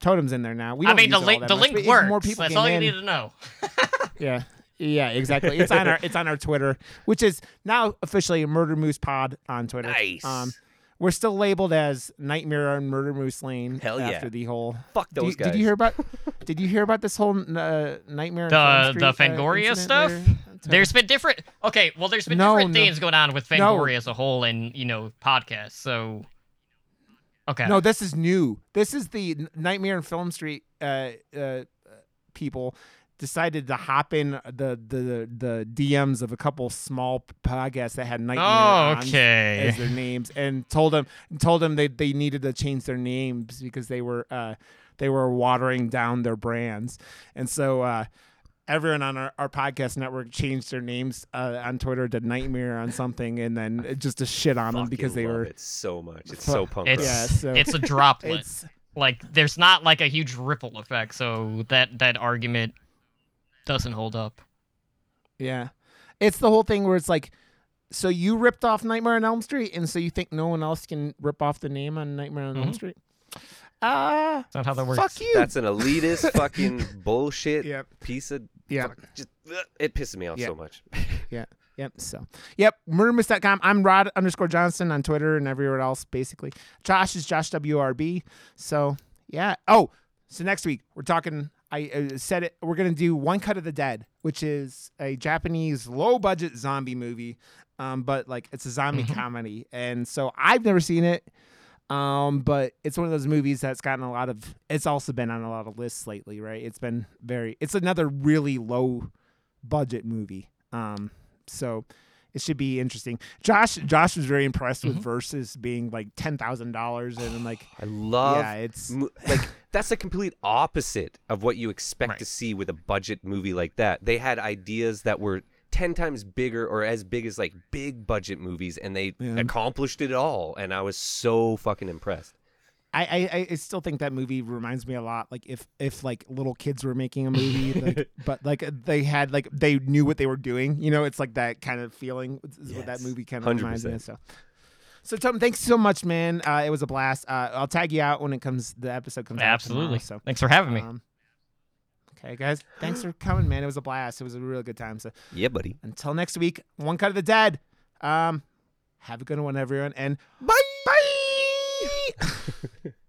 totem's in there now. We I don't mean, the it all link that the much, link works. More people That's all you in. need to know. Yeah. Yeah, exactly. It's on our it's on our Twitter, which is now officially Murder Moose Pod on Twitter. Nice. Um, we're still labeled as Nightmare on Murder Moose Lane Hell yeah. after the whole. Fuck Did you, those guys. did you hear about? did you hear about this whole uh, Nightmare? on The- Elm the Street, uh, Fangoria stuff? there? There's been different. Okay, well, there's been No, different no. things going on with No. Fangoria as a whole, and you know, podcasts. So, okay, No, this is new. This is the Nightmare on Film Street uh, uh, people decided to hop in the the the DMs of a couple small podcasts that had Nightmare on okay. as their names and told them told them they they needed to change their names because they were uh they were watering down their brands. And so uh everyone on our, our podcast network changed their names uh, on Twitter to Nightmare on something and then just to shit on them because they love were it so much. It's so punk It's. Yeah, so- it's a droplet. it's like there's not like a huge ripple effect, so that that argument doesn't hold up. Yeah. It's the whole thing where it's like, so you ripped off Nightmare on Elm Street, and so you think no one else can rip off the name on Nightmare on Elm Mhm. Street? Uh, That's not how that works. fuck you. That's an elitist fucking bullshit Yep. piece of. Yeah. just it pisses me off Yeah. so much. Yeah. Yep. So, yep. Murdermoose.com. I'm Rod underscore Johnson on Twitter and everywhere else, basically. Josh is Josh WRB. So, yeah. Oh, so next week we're talking. I uh, said it. We're gonna do One Cut of the Dead, which is a Japanese low budget zombie movie, um, but like it's a zombie Mhm. comedy. And so I've never seen it, um, but it's one of those movies that's gotten a lot of. It's also been on a lot of lists lately, right? It's been very. It's another really low budget movie. Um, so it should be interesting. Josh Josh was very impressed with Mhm. Versus being like ten thousand dollars and like, I love yeah, it's like that's the complete opposite of what you expect Right. to see with a budget movie like that. They had ideas that were 10 times bigger or as big as like big budget movies and they Yeah. accomplished it all and I was so fucking impressed. I, I I still think that movie reminds me a lot like if if like little kids were making a movie, like, but like they had like they knew what they were doing. You know, it's like that kind of feeling is what that movie kind of reminds me of. So. So Tom, thanks so much, man. Uh, it was a blast. Uh, I'll tag you out when it comes. The episode comes out. Absolutely. tomorrow, so Thanks for having me. Um, okay, guys. Thanks for coming, man. It was a blast. It was a really good time. So Yeah, buddy. until next week, one cut of the dead. Um, have a good one, everyone, and bye. Bye.